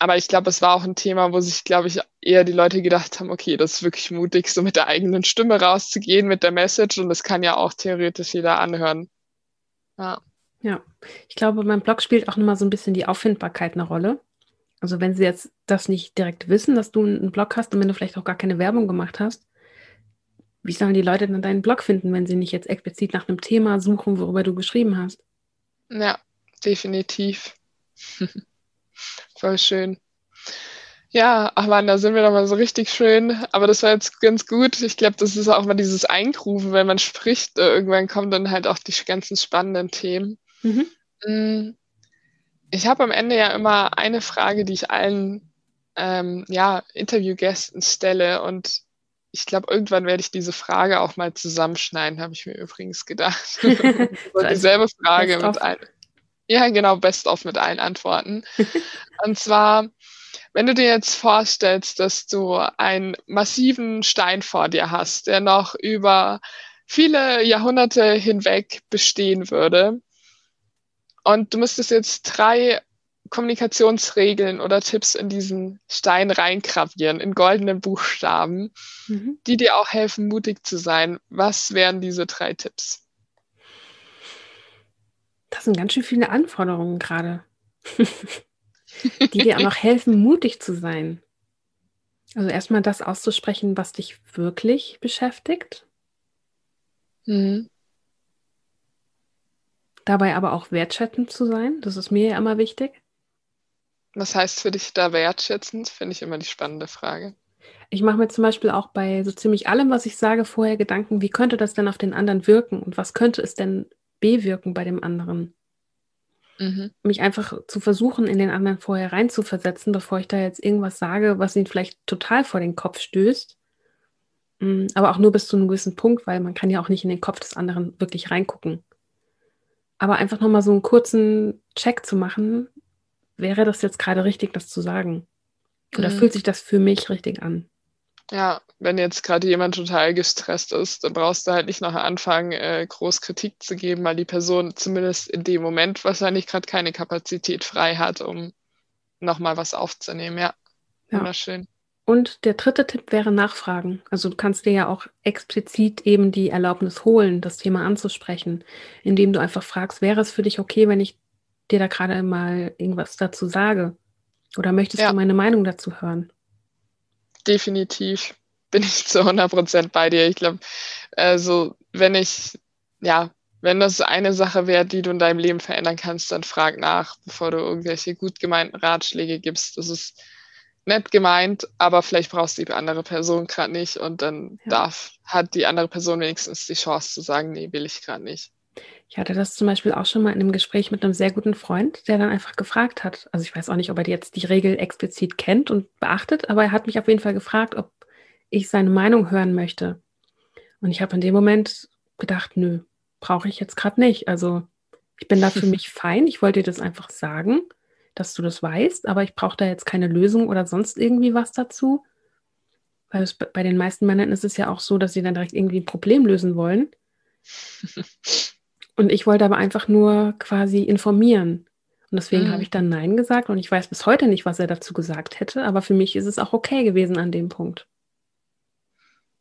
Aber ich glaube, es war auch ein Thema, wo sich, glaube ich, eher die Leute gedacht haben, okay, das ist wirklich mutig, so mit der eigenen Stimme rauszugehen, mit der Message und das kann ja auch theoretisch jeder anhören. Ja. Ja, ich glaube, mein Blog spielt auch nochmal so ein bisschen die Auffindbarkeit eine Rolle. Also wenn sie jetzt das nicht direkt wissen, dass du einen Blog hast und wenn du vielleicht auch gar keine Werbung gemacht hast, wie sollen die Leute dann deinen Blog finden, wenn sie nicht jetzt explizit nach einem Thema suchen, worüber du geschrieben hast? Ja, definitiv. Voll schön. Ja, ach man, da sind wir doch mal so richtig schön. Aber das war jetzt ganz gut. Ich glaube, das ist auch mal dieses Eingrufen, wenn man spricht. Äh, irgendwann kommen dann halt auch die ganzen spannenden Themen. Mhm. Mm, ich habe am Ende ja immer eine Frage, die ich allen ähm, ja, Interviewgästen stelle. Und ich glaube, irgendwann werde ich diese Frage auch mal zusammenschneiden, habe ich mir übrigens gedacht. so dieselbe Frage mit allen. Ja, genau, best of mit allen Antworten. Und zwar, wenn du dir jetzt vorstellst, dass du einen massiven Stein vor dir hast, der noch über viele Jahrhunderte hinweg bestehen würde, und du müsstest jetzt drei Kommunikationsregeln oder Tipps in diesen Stein reingravieren, in goldenen Buchstaben, mhm. die dir auch helfen, mutig zu sein. Was wären diese drei Tipps? Das sind ganz schön viele Anforderungen gerade, die dir auch noch helfen, mutig zu sein. Also erstmal das auszusprechen, was dich wirklich beschäftigt. Mhm. Dabei aber auch wertschätzend zu sein, das ist mir ja immer wichtig. Was heißt für dich da wertschätzend? Finde ich immer die spannende Frage. Ich mache mir zum Beispiel auch bei so ziemlich allem, was ich sage, vorher Gedanken, wie könnte das denn auf den anderen wirken und was könnte es denn bewirken bei dem anderen? Mhm. Mich einfach zu versuchen, in den anderen vorher reinzuversetzen, bevor ich da jetzt irgendwas sage, was ihn vielleicht total vor den Kopf stößt. Mm, aber auch nur bis zu einem gewissen Punkt, weil man kann ja auch nicht in den Kopf des anderen wirklich reingucken. Aber einfach nochmal so einen kurzen Check zu machen, wäre das jetzt gerade richtig, das zu sagen? Oder mhm. fühlt sich das für mich richtig an? Ja, wenn jetzt gerade jemand total gestresst ist, dann brauchst du halt nicht noch anfangen, äh, groß Kritik zu geben, weil die Person zumindest in dem Moment wahrscheinlich gerade keine Kapazität frei hat, um nochmal was aufzunehmen. Ja, ja. wunderschön. Und der dritte Tipp wäre Nachfragen. Also du kannst dir ja auch explizit eben die Erlaubnis holen, das Thema anzusprechen, indem du einfach fragst, wäre es für dich okay, wenn ich dir da gerade mal irgendwas dazu sage? Oder möchtest ja. du meine Meinung dazu hören? Definitiv bin ich zu 100 Prozent bei dir. Ich glaube, also wenn ich, ja, wenn das eine Sache wäre, die du in deinem Leben verändern kannst, dann frag nach, bevor du irgendwelche gut gemeinten Ratschläge gibst. Das ist nett gemeint, aber vielleicht brauchst du die andere Person gerade nicht und dann ja. darf, hat die andere Person wenigstens die Chance zu sagen, nee, will ich gerade nicht. Ich hatte das zum Beispiel auch schon mal in einem Gespräch mit einem sehr guten Freund, der dann einfach gefragt hat. Also ich weiß auch nicht, ob er jetzt die Regel explizit kennt und beachtet, aber er hat mich auf jeden Fall gefragt, ob ich seine Meinung hören möchte. Und ich habe in dem Moment gedacht, nö, brauche ich jetzt gerade nicht. Also ich bin da für mich fein. Ich wollte dir das einfach sagen, dass du das weißt, aber ich brauche da jetzt keine Lösung oder sonst irgendwie was dazu. Weil es, bei den meisten Männern ist es ja auch so, dass sie dann direkt irgendwie ein Problem lösen wollen. Und ich wollte aber einfach nur quasi informieren. Und deswegen mhm. habe ich dann Nein gesagt und ich weiß bis heute nicht, was er dazu gesagt hätte, aber für mich ist es auch okay gewesen an dem Punkt.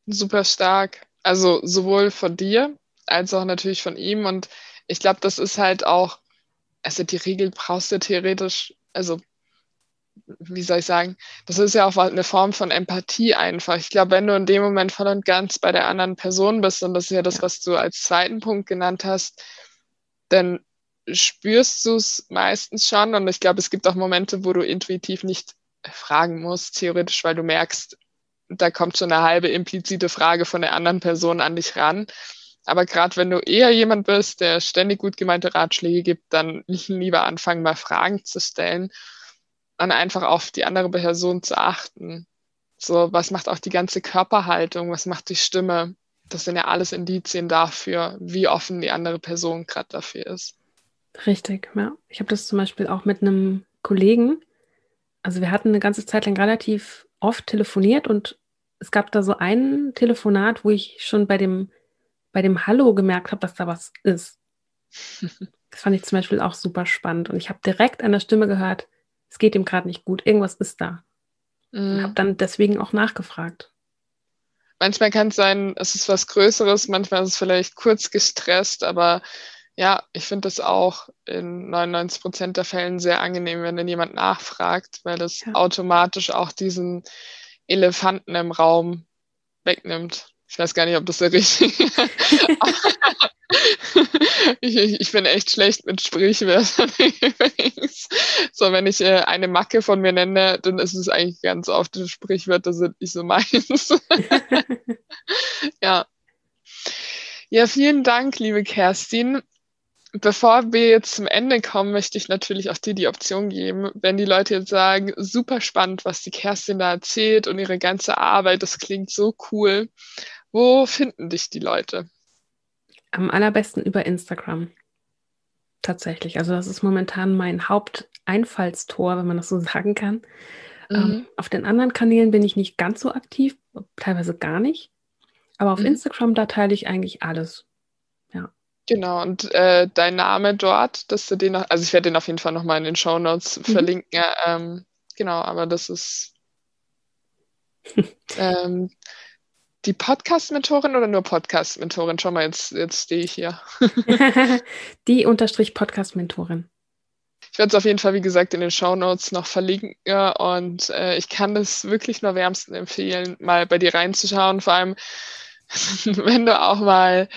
Super stark. Also sowohl von dir als auch natürlich von ihm. Und ich glaube, das ist halt auch, also die Regel brauchst du theoretisch, also wie soll ich sagen, das ist ja auch eine Form von Empathie einfach. Ich glaube, wenn du in dem Moment voll und ganz bei der anderen Person bist, und das ist ja das, was du als zweiten Punkt genannt hast, dann spürst du es meistens schon. Und ich glaube, es gibt auch Momente, wo du intuitiv nicht fragen musst, theoretisch, weil du merkst, da kommt schon eine halbe implizite Frage von der anderen Person an dich ran. Aber gerade wenn du eher jemand bist, der ständig gut gemeinte Ratschläge gibt, dann lieber anfangen, mal Fragen zu stellen und einfach auf die andere Person zu achten. So, was macht auch die ganze Körperhaltung, was macht die Stimme? Das sind ja alles Indizien dafür, wie offen die andere Person gerade dafür ist. Richtig, ja. Ich habe das zum Beispiel auch mit einem Kollegen. Also wir hatten eine ganze Zeit lang relativ oft telefoniert und es gab da so ein Telefonat, wo ich schon bei dem, bei dem Hallo gemerkt habe, dass da was ist. Das fand ich zum Beispiel auch super spannend. Und ich habe direkt an der Stimme gehört, es geht ihm gerade nicht gut, irgendwas ist da. Und habe mhm. dann deswegen auch nachgefragt. Manchmal kann es sein, es ist was Größeres, manchmal ist es vielleicht kurz gestresst, aber ja, ich finde das auch in 99 Prozent der Fällen sehr angenehm, wenn dann jemand nachfragt, weil das ja. automatisch auch diesen Elefanten im Raum wegnimmt. Ich weiß gar nicht, ob das der richtige ich, ich, bin echt schlecht mit Sprichwörtern übrigens. So, wenn ich äh, eine Macke von mir nenne, dann ist es eigentlich ganz oft, Sprichwörter sind nicht so meins. ja. Ja, vielen Dank, liebe Kerstin. Bevor wir jetzt zum Ende kommen, möchte ich natürlich auch dir die Option geben, wenn die Leute jetzt sagen, super spannend, was die Kerstin da erzählt und ihre ganze Arbeit, das klingt so cool. Wo finden dich die Leute? Am allerbesten über Instagram. Tatsächlich. Also das ist momentan mein Haupteinfallstor, wenn man das so sagen kann. Mhm. Ähm, auf den anderen Kanälen bin ich nicht ganz so aktiv, teilweise gar nicht. Aber auf mhm. Instagram, da teile ich eigentlich alles. Ja. Genau, und äh, dein Name dort, dass du den noch, also ich werde den auf jeden Fall nochmal in den Show Notes mhm. verlinken. Ähm, genau, aber das ist ähm, die Podcast-Mentorin oder nur Podcast-Mentorin? Schau mal, jetzt, jetzt stehe ich hier. die unterstrich Podcast-Mentorin. Ich werde es auf jeden Fall, wie gesagt, in den Show Notes noch verlinken. Und äh, ich kann es wirklich nur wärmsten empfehlen, mal bei dir reinzuschauen. Vor allem, wenn du auch mal,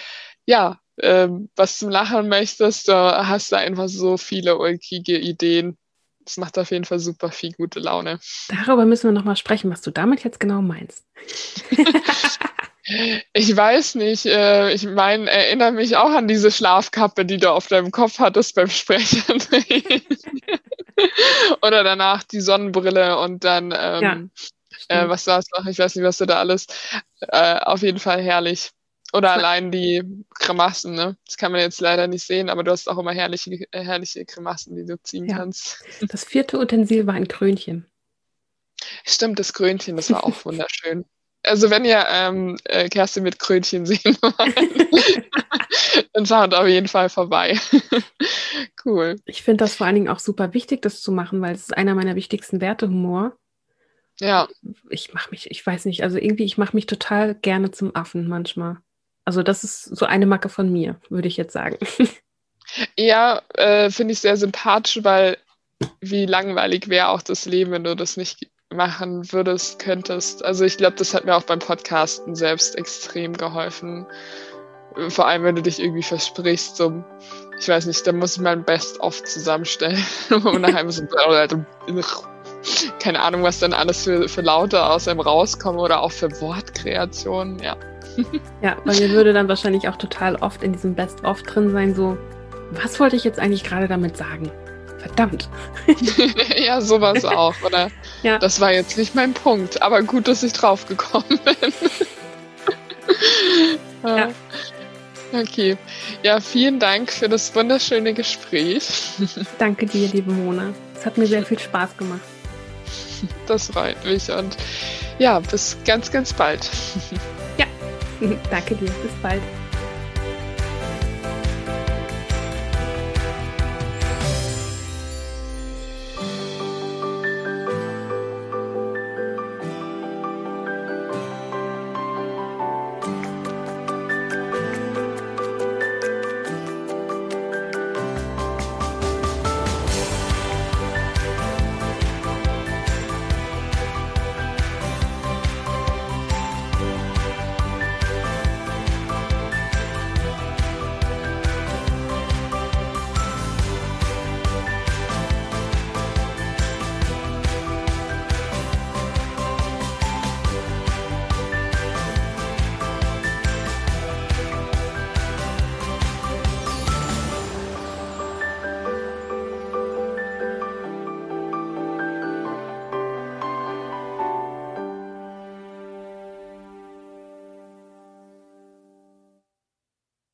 ja, äh, was zum Lachen möchtest, du hast da einfach so viele ulkige Ideen. Das macht auf jeden Fall super viel gute Laune. Darüber müssen wir nochmal sprechen, was du damit jetzt genau meinst. ich weiß nicht. Äh, ich meine, erinnere mich auch an diese Schlafkappe, die du auf deinem Kopf hattest beim Sprechen. Oder danach die Sonnenbrille und dann, ähm, ja, äh, was war es noch? Ich weiß nicht, was du da alles. Äh, auf jeden Fall herrlich. Oder allein die Grimassen, ne? Das kann man jetzt leider nicht sehen, aber du hast auch immer herrliche, äh, herrliche Grimassen, die du ziehen ja. kannst. Das vierte Utensil war ein Krönchen. Stimmt, das Krönchen, das war auch wunderschön. Also wenn ihr ähm, äh, Kerstin mit Krönchen sehen wollt, dann schaut auf jeden Fall vorbei. cool. Ich finde das vor allen Dingen auch super wichtig, das zu machen, weil es ist einer meiner wichtigsten Werte, Humor. Ja. Ich mache mich, ich weiß nicht, also irgendwie, ich mache mich total gerne zum Affen manchmal. Also das ist so eine Macke von mir, würde ich jetzt sagen. Ja, äh, finde ich sehr sympathisch, weil wie langweilig wäre auch das Leben, wenn du das nicht machen würdest, könntest. Also ich glaube, das hat mir auch beim Podcasten selbst extrem geholfen. Vor allem, wenn du dich irgendwie versprichst, so, ich weiß nicht, da muss ich mal ein Best-of zusammenstellen. und nachher so, keine Ahnung, was dann alles für, für Laute aus einem rauskommen oder auch für Wortkreationen, ja. Ja, bei mir würde dann wahrscheinlich auch total oft in diesem Best-of drin sein, so, was wollte ich jetzt eigentlich gerade damit sagen? Verdammt. ja, sowas auch, oder? Ja. Das war jetzt nicht mein Punkt, aber gut, dass ich drauf gekommen bin. ja. Okay. Ja, vielen Dank für das wunderschöne Gespräch. Danke dir, liebe Mona. Es hat mir sehr viel Spaß gemacht. Das freut mich und ja, bis ganz, ganz bald. Danke dir. Bis bald.